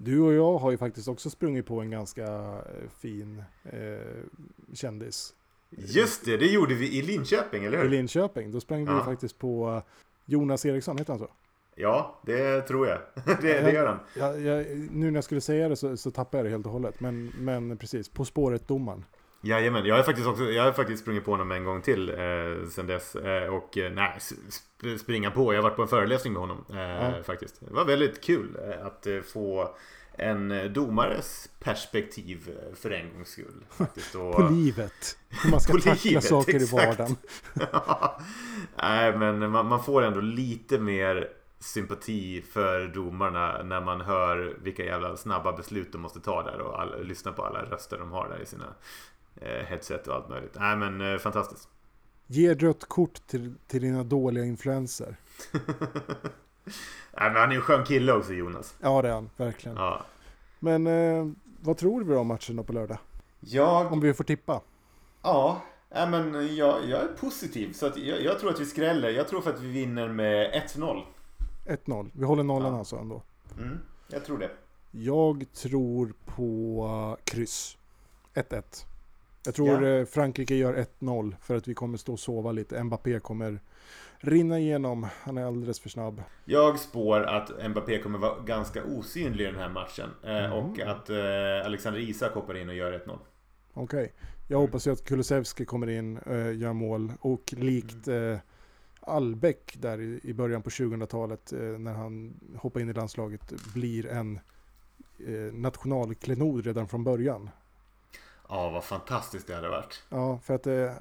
Du och jag har ju faktiskt också sprungit på en ganska eh, fin eh, kändis. Just det, det gjorde vi i Linköping, eller I hur? Linköping. Då sprang vi Ja. ju faktiskt på eh, Jonas Eriksson, heter han så? Ja, det tror jag. *laughs* det, det gör han. Ja, jag, nu när jag skulle säga det så, så tappade jag det helt och hållet. Men, men precis, På spåret-domaren. Jajamän, jag har faktiskt också, jag har faktiskt sprungit på honom en gång till eh, sen dess. Eh, och eh, nej, sp- springa på. Jag har varit på en föreläsning med honom eh, Ja. faktiskt. Det var väldigt kul eh, att eh, få en domares perspektiv för en gångs skull. *laughs* Faktiskt. Och, På livet. Hur man ska tackla livet, saker exakt. i vardagen. *laughs* Nej, men man, man får ändå lite mer sympati för domarna när man hör vilka jävla snabba beslut de måste ta där och all, lyssna på alla röster de har där i sina headset och allt möjligt. Nej, men eh, fantastiskt. Ge rött kort till, till dina dåliga influenser. *laughs* Nej, men han är ju en skön kille också, Jonas. Ja, det är han. Verkligen. Ja. Men eh, vad tror du om matchen då på lördag? Jag... Om vi får tippa. Ja, nej, men jag, jag är positiv. Så att jag, jag tror att vi skräller. Jag tror för att vi vinner med 1-0. 1-0. Vi håller nollan Ja. alltså ändå. Mm, jag tror det. Jag tror på uh, kryss. 1-1. Jag tror eh, Frankrike gör 1-0 för att vi kommer stå och sova lite. Mbappé kommer rinna igenom. Han är alldeles för snabb. Jag spår att Mbappé kommer vara ganska osynlig i den här matchen. Eh, Mm. Och att eh, Alexander Isak hoppar in och gör 1-0. Okej. Jag hoppas ju att Kulusevski kommer in, eh, gör mål och likt eh, Albeck där i, början på 2000-talet eh, när han hoppade in i landslaget blir en nationalklenod redan från början. Ja, vad fantastiskt det hade varit. Ja, för att eh,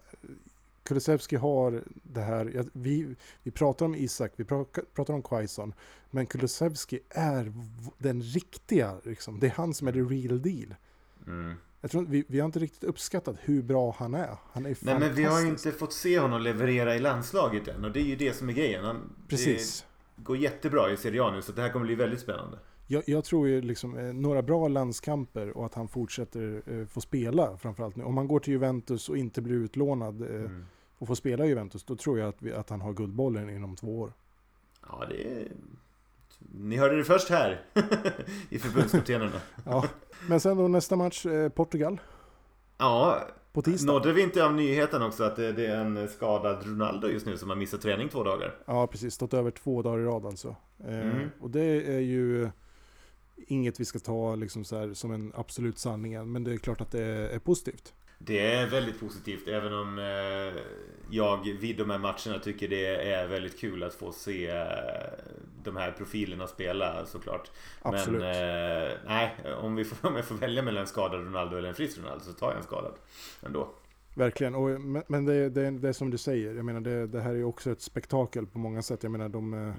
Kulusevski har det här, vi, vi pratar om Isak, vi pratar, om Quaison, men Kulusevski är den riktiga, liksom. det är han som är the real deal. Mm. Jag tror, vi, vi har inte riktigt uppskattat hur bra han är. Han är Nej, men vi har ju inte fått se honom leverera i landslaget än. Och det är ju det som är grejen. Han, Precis. Det går jättebra i Serie A nu, så det här kommer bli väldigt spännande. Jag, jag tror ju liksom eh, några bra landskamper och att han fortsätter eh, få spela framförallt nu. Om han går till Juventus och inte blir utlånad eh, Mm. och får spela i Juventus, då tror jag att, vi, att han har guldbollen inom två år. Ja, det är... Ni hörde det först här *laughs* i förbundskaptenerna. *laughs* Ja. Men sen då nästa match, eh, Portugal, Ja, på tisdag. nådde vi inte av nyheten också att det, det är en skadad Ronaldo just nu som har missat träning två dagar? Ja, precis. Stått över två dagar i rad alltså. Eh, Mm. Och det är ju inget vi ska ta liksom så här som en absolut sanning än, men det är klart att det är, positivt. Det är väldigt positivt även om eh, jag vid de här matcherna tycker det är väldigt kul att få se eh, de här profilerna spela såklart. Absolut. Men eh, nej, om, vi får, om jag får välja mellan en skadad Ronaldo eller en frisk Ronaldo så tar jag en skadad ändå. Verkligen, och, men, det, det, det är som du säger, jag menar det, det här är också ett spektakel på många sätt. Jag menar de, eh,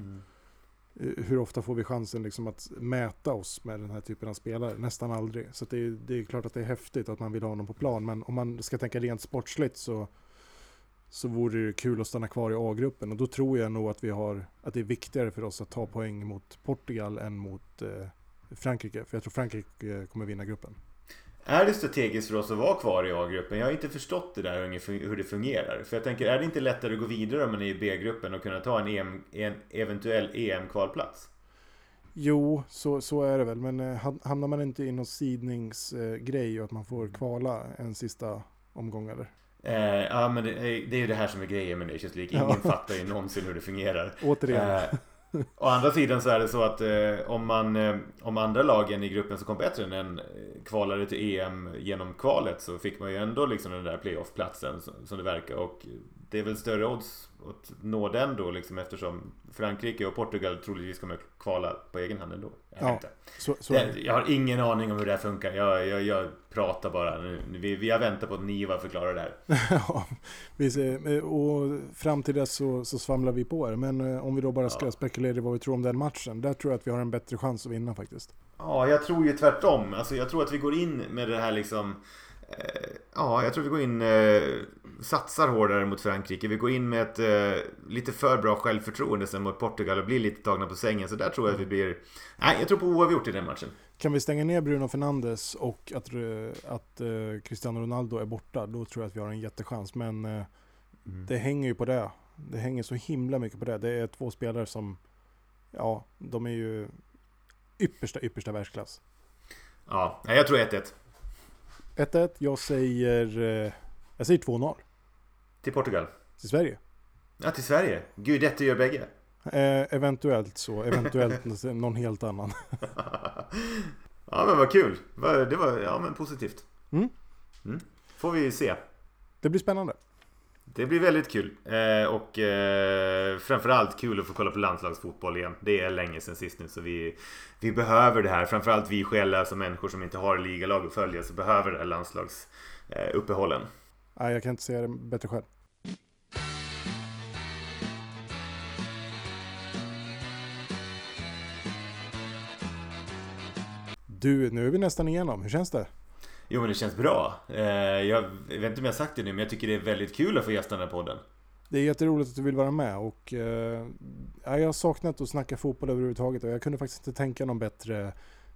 Eh, hur ofta får vi chansen liksom att mäta oss med den här typen av spelare? Nästan aldrig. Så att det, är- det är klart att det är häftigt att man vill ha honom på plan, men om man ska tänka rent sportsligt så så vore det kul att stanna kvar i A-gruppen och då tror jag nog att vi har att det är viktigare för oss att ta poäng mot Portugal än mot eh, Frankrike, för jag tror Frankrike kommer vinna gruppen. Är det strategiskt för oss att vara kvar i A-gruppen? Jag har inte förstått det där hur det fungerar. För jag tänker, är det inte lättare att gå vidare om man är i B-gruppen och kunna ta en, EM, en eventuell EM-kvalplats? Jo, så, så är det väl. Men eh, ham- hamnar man inte i någon sidningsgrej eh, och att man får kvala en sista omgång eller? Eh, ja, men det, är- det är ju det här som är grejen med Nations League. Ingen Ja. fattar ju någonsin hur det fungerar. *laughs* Återigen. Å andra sidan så är det så att eh, om, man, eh, om andra lagen i gruppen som kom bättre än en eh, kvalade till EM genom kvalet så fick man ju ändå liksom den där playoff-platsen som, som det verkar. Och det är väl större odds att nå den då liksom eftersom Frankrike och Portugal troligtvis kommer kvala på egen hand ändå. Jag, Ja. Så, så, Det- jag har ingen aning om hur det här funkar. Jag, jag, jag pratar bara. Nu, vi, vi har väntat på att Niva förklarar det här. *laughs* ja, vi och fram till dess så, så svamlar vi på er. Men eh, om vi då bara ska Ja. spekulera i vad vi tror om den matchen. Där tror jag att vi har en bättre chans att vinna faktiskt. Ja, jag tror ju tvärtom. Alltså, jag tror att vi går in med det här liksom... Eh, ja, jag tror vi går in... Eh, satsar hårdare mot Frankrike. Vi går in med ett eh, lite för bra självförtroende sen mot Portugal och blir lite tagna på sängen. Så där tror jag att vi blir... Nej, jag tror på oavgjort i den matchen. Kan vi stänga ner Bruno Fernandes och att, att eh, Cristiano Ronaldo är borta, då tror jag att vi har en jättechans. Men eh, det hänger ju på det. Det hänger så himla mycket på det. Det är två spelare som, ja, de är ju yppersta, yppersta världsklass. Ja, jag tror 1-1. 1-1, jag säger, eh, jag säger 2-0 Till Portugal. till Sverige. Ja, till Sverige. Gud, detta gör bägge. Eh, eventuellt så, eventuellt *laughs* någon helt annan. *laughs* ja, men vad kul. Det var, ja men positivt. Mm. Mm. Får vi se. Det blir spännande. Det blir väldigt kul. Eh, och eh, framförallt kul att få kolla på landslagsfotboll igen. Det är länge sedan sist nu så vi, vi behöver det här. Framförallt vi själva som människor som inte har ligalag att följa så behöver det här landslagsuppehållen. Eh. Nej, jag kan inte säga det bättre själv. Du, nu är vi nästan igenom. Hur känns det? Jo men det känns bra. Eh, jag vet inte om jag har sagt det nu men jag tycker det är väldigt kul att få gästa den här podden. Det är jätteroligt att du vill vara med och eh, ja, jag har saknat att snacka fotboll överhuvudtaget och jag kunde faktiskt inte tänka någon bättre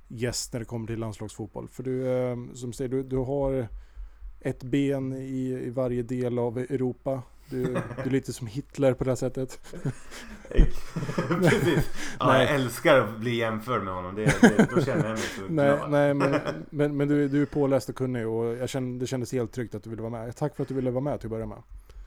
gäst när det kommer till landslagsfotboll. För du, eh, som säger, du, du har ett ben i, i varje del av Europa. Du, du är lite som Hitler på det här sättet. *laughs* Precis. Ja, jag älskar att bli jämförd med honom. Det, det, då känner jag mig så Nej, glad. nej men, men, men du, du är påläst och kunnig och jag kände, det kändes helt tryggt att du ville vara med. Tack för att du ville vara med till att börja med.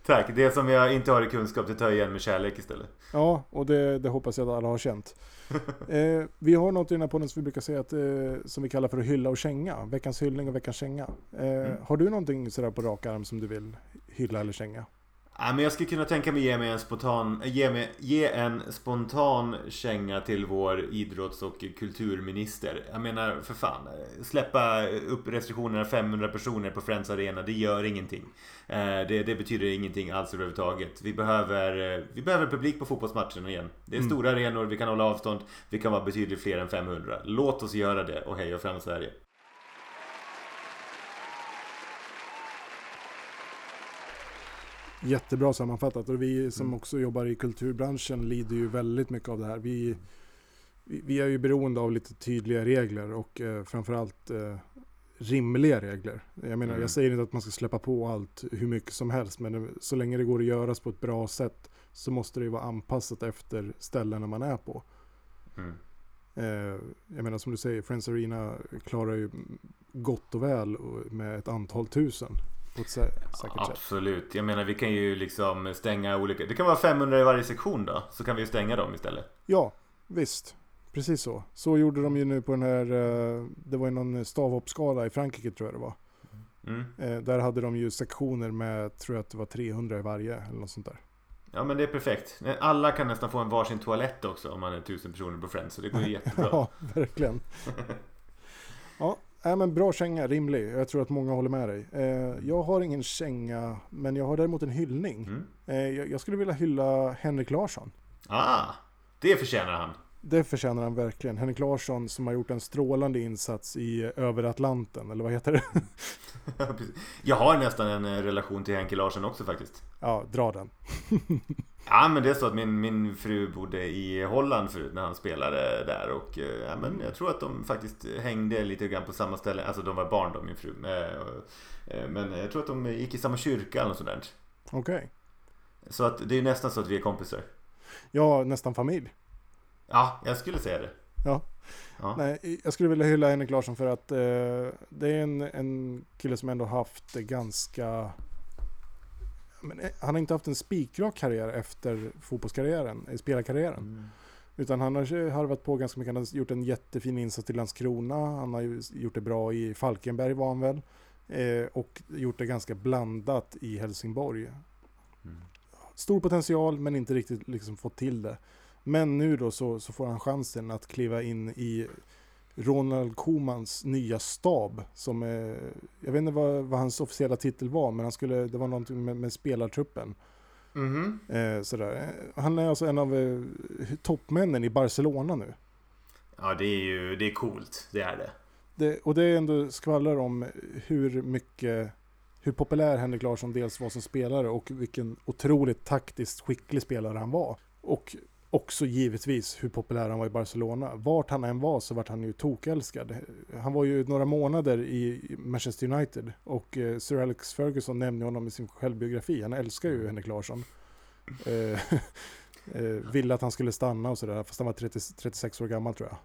Tack. Det som jag inte har i kunskap det tar jag igen med kärlek istället. Ja, och det, det hoppas jag att alla har känt. *laughs* Eh, vi har något i den här podden som vi brukar säga att, eh, som vi kallar för att hylla och känga. Veckans hyllning och veckans känga. Eh, Har du någonting sådär på rak arm som du vill hylla eller känga? Ja, men jag skulle kunna tänka mig ge mig en spontan, ge, mig, ge en spontan känga till vår idrotts och kulturminister. Jag menar, för fan. Släppa upp restriktionerna 500 personer på Friends Arena, det gör ingenting. Eh, Det, det betyder ingenting alls överhuvudtaget. Vi behöver, eh, vi behöver publik på fotbollsmatchen igen. Det är stora arenor, vi kan hålla avstånd, vi kan vara betydligt fler än 500. Låt oss göra det och heja fram Sverige. Jättebra sammanfattat och vi som Mm. också jobbar i kulturbranschen lider ju väldigt mycket av det här. Vi, vi, är ju beroende av lite tydliga regler och eh, framförallt eh, rimliga regler. Jag menar, Mm. jag säger inte att man ska släppa på allt hur mycket som helst, men det- så länge det går att göras på ett bra sätt så måste det ju vara anpassat efter ställena man är på. Mm. Eh, jag menar som du säger, Friends Arena klarar ju gott och väl med ett antal tusen säkert sätt. Absolut. Jag menar vi kan ju liksom stänga olika... Det kan vara 500 i varje sektion då. Så kan vi ju stänga dem istället. Ja, visst. Precis så. Så gjorde de ju nu på den här, eh, det var ju någon stavhoppsskala i Frankrike tror jag det var. Mm. Eh, Där hade de ju sektioner med, tror jag att det var 300 i varje eller något sånt där. Ja men det är perfekt. Alla kan nästan få en varsin toalett också om man är tusen personer på Friends. Så det går ju *laughs* jättebra. Ja, verkligen. *laughs* Ja, nej, men bra känga, rimlig. Jag tror att många håller med dig. Eh, Jag har ingen känga, men jag har däremot en hyllning. Mm. Eh, Jag jag skulle vilja hylla Henrik Larsson. Ah! Det förtjänar han. Det förtjänar han verkligen. Henrik Larsson som har gjort en strålande insats i Över Atlanten, eller vad heter det? *laughs* Jag har nästan en eh, relation till Henke Larsson också faktiskt. Ja, dra den. *laughs* Ja men det är så att min, min fru bodde i Holland förut när han spelade där och eh, ja, men jag tror att de faktiskt hängde lite grann på samma ställe. Alltså de var barn då min fru. Eh, eh, Men jag tror att de gick i samma kyrka eller där. Okej. Så att det är nästan så att vi är kompisar. Ja, nästan familj. Ja, jag skulle säga det. Ja. Ja. Nej, jag skulle vilja hylla Henrik Larsson för att eh, det är en, en kille som ändå haft ganska... Men, eh, han har inte haft en spikrak karriär efter fotbollskarriären, eh, spelarkarriären. Utan han har harvat på ganska mycket. Han har gjort en jättefin insats till Landskrona. Han har gjort det bra i Falkenberg var han väl. Eh, och gjort det ganska blandat i Helsingborg. stor potential men inte riktigt liksom fått till det. Men nu då så, så får han chansen att kliva in i Ronald Komans nya stab som är, jag vet inte vad, vad hans officiella titel var men han skulle, det var någonting med, med spelartruppen. Mhm. Eh, sådär. Han är alltså en av eh, toppmännen i Barcelona nu. Ja, det är ju det är coolt. Det är det. Det, och det är ändå skvallrar om hur mycket, hur populär Henrik Larsson dels var som spelare och vilken otroligt taktiskt skicklig spelare han var. Och också givetvis hur populär han var i Barcelona. Vart han än var så vart han ju tokälskad. Han var ju några månader i Manchester United och eh, Sir Alex Ferguson nämnde honom i sin självbiografi. Han älskar ju Henrik Larsson. Eh, *laughs* eh, ville att han skulle stanna och sådär, fast han var 30, 36 år gammal tror jag.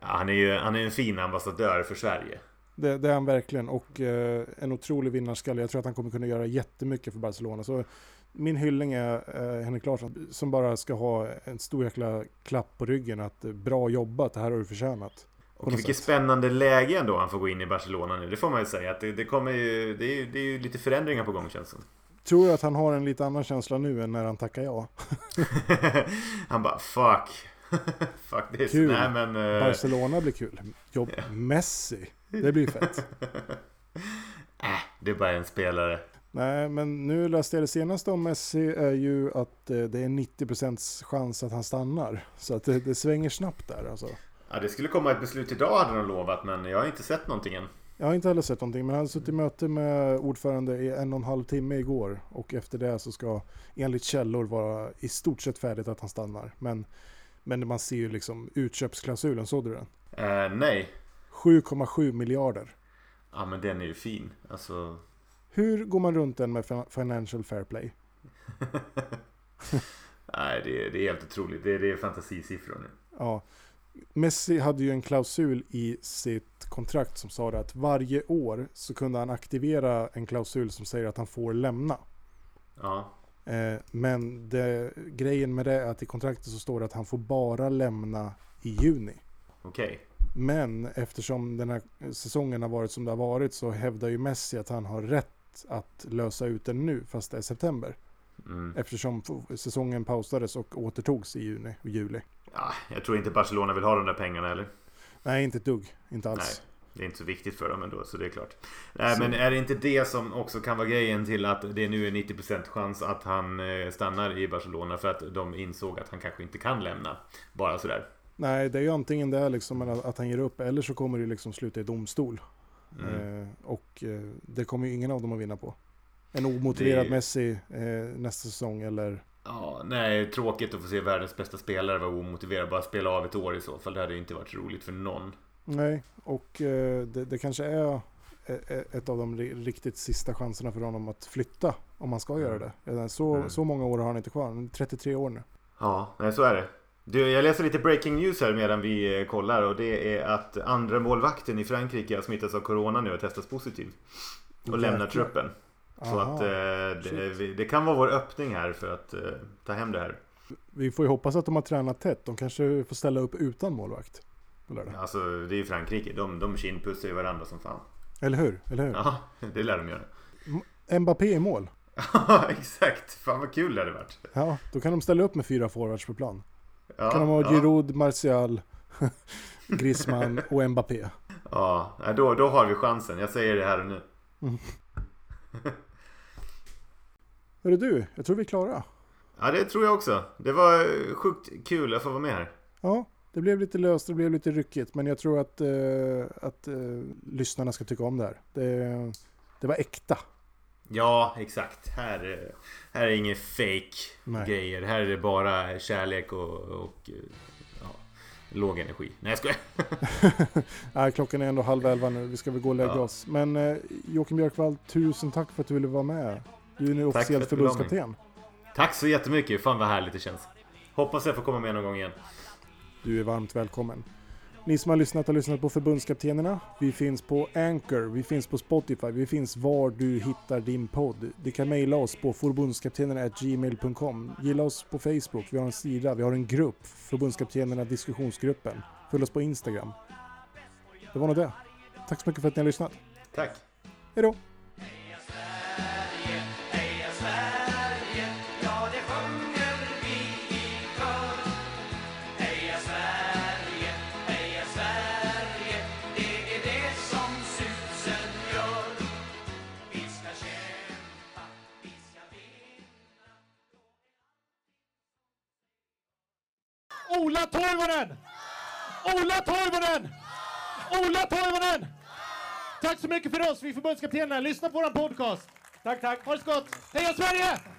Ja, han är ju han är en fin ambassadör för Sverige. Det, det är han verkligen och eh, en otrolig vinnarskalle. Jag tror att han kommer kunna göra jättemycket för Barcelona. Så min hyllning är eh, Henrik Larsson som bara ska ha en stor jäkla klapp på ryggen att eh, bra jobbat, det här har du förtjänat. Och vilket sätt. spännande läge ändå han får gå in i Barcelona nu. Det får man ju säga. Att det, det, kommer ju, det, är, ju- det är ju lite förändringar på gång känns det. Tror att han har en lite annan känsla nu än när han tackar ja. *laughs* Han bara fuck. *laughs* fuck this. Kul. Nej men... eh, Barcelona blir kul. Jobb Messi, det blir fett. *laughs* äh, det är bara en spelare. Nej, men nu läste jag det senaste om Messi är ju att eh, det är 90% chans att han stannar. Så att det, det svänger snabbt där alltså. Ja, det skulle komma ett beslut idag hade de lovat men jag har inte sett någonting än. Jag har inte heller sett någonting, men han suttit i möte med ordförande i en och en halv timme igår. Och efter det så ska enligt källor vara i stort sett färdigt att han stannar. Men, men man ser ju liksom utköpsklausulen, såg du den? Eh, nej. 7,7 miljarder. Ja men den är ju fin. Alltså... Hur går man runt den med fin- Financial Fair Play? *laughs* Nej det är, det är helt otroligt. Det är, det är fantasisiffror nu. Ja. Messi hade ju en klausul i sitt kontrakt som sa att varje år så kunde han aktivera en klausul som säger att han får lämna. Ja. Eh, men det, grejen med det är att i kontraktet så står det att han får bara lämna i juni. Okej. Men eftersom den här säsongen har varit som det har varit så hävdar ju Messi att han har rätt att lösa ut den nu fast det är september. Mm. Eftersom säsongen pausades och återtogs i juni och juli. Ja, jag tror inte Barcelona vill ha de där pengarna eller? Nej, inte ett dugg. Inte alls. Det är inte så viktigt för dem ändå, så det är klart. Nej, Så- men är det inte det som också kan vara grejen till att det nu är 90% chans att han eh, stannar i Barcelona för att de insåg att han kanske inte kan lämna bara sådär? Nej, det är ju antingen det liksom att, att han ger upp eller så kommer det liksom sluta i domstol. Mm. Eh, och eh, det kommer ju ingen av dem att vinna på. En omotiverad Det- Messi eh, nästa säsong eller Ja, nej, tråkigt att få se världens bästa spelare vara omotiverad. Bara spela av ett år i så fall. Det hade ju inte varit roligt för någon. Nej, och det, det kanske är ett av de ri- riktigt sista chanserna för honom att flytta. Om man ska göra det. Eh, Så, Mm. så många år har han inte kvar. Han är 33 år nu. Ja, nej, så är det. Du, jag läser lite breaking news här medan vi eh, kollar och det är att andra målvakten i Frankrike har smittats av Corona nu och testats positiv. Och lämnar Jäklar. truppen. Så Aha. att eh, det, det kan vara vår öppning här för att eh, ta hem det här. Vi får ju hoppas att de har tränat tätt. De kanske får ställa upp utan målvakt. Lördag. Alltså det är ju Frankrike. De, de kindpussar ju varandra som fan. Eller hur? Eller hur? Ja, det lär de göra. Mbappé i mål. *laughs* Ja, exakt. Fan vad kul det hade varit. Ja, då kan de ställa upp med fyra forwards på plan. Ja, kan de ha ja. Giroud, Martial, *laughs* Griezmann och Mbappé. Ja, då, då har vi chansen. Jag säger det här och nu. *laughs* Hörru du, jag tror vi är klara. Ja, det tror jag också. Det var eh, sjukt kul att få vara med här. Ja, det blev lite löst, det blev lite ryckigt, men jag tror att, eh, att eh, lyssnarna ska tycka om det här. Det, det var äkta. Ja, exakt. Här, eh, här är inget fake grejer. Här är det bara kärlek och, och ja, låg energi. Nej, jag skojar. *laughs* Nej, klockan är ändå halv elva nu, vi ska väl gå och lägga Ja. oss. Men eh, Joakim Björkvall, tusen tack för att du ville vara med. Du är nu mig. förbundskapten. Tack så jättemycket. Fan vad härligt det känns. Hoppas jag får komma med någon gång igen. Du är varmt välkommen. Ni som har lyssnat har lyssnat på Förbundskaptenerna. Vi finns på Anchor, vi finns på Spotify, vi finns var du hittar din podd. Du kan mejla oss på förbundskaptenerna.gmail.com. Gilla oss på Facebook, vi har en sida, vi har en grupp, Förbundskaptenerna diskussionsgruppen. Följ oss på Instagram. Det var nog det. Tack så mycket för att ni har lyssnat. Tack. Hej då! Ola Toivonen! Ola Toivonen! Ola Toivonen! Tack så mycket för oss, vi är förbundskaptenerna. Lyssna på vår podcast. Tack, tack. Ha det så gott. Heja Sverige!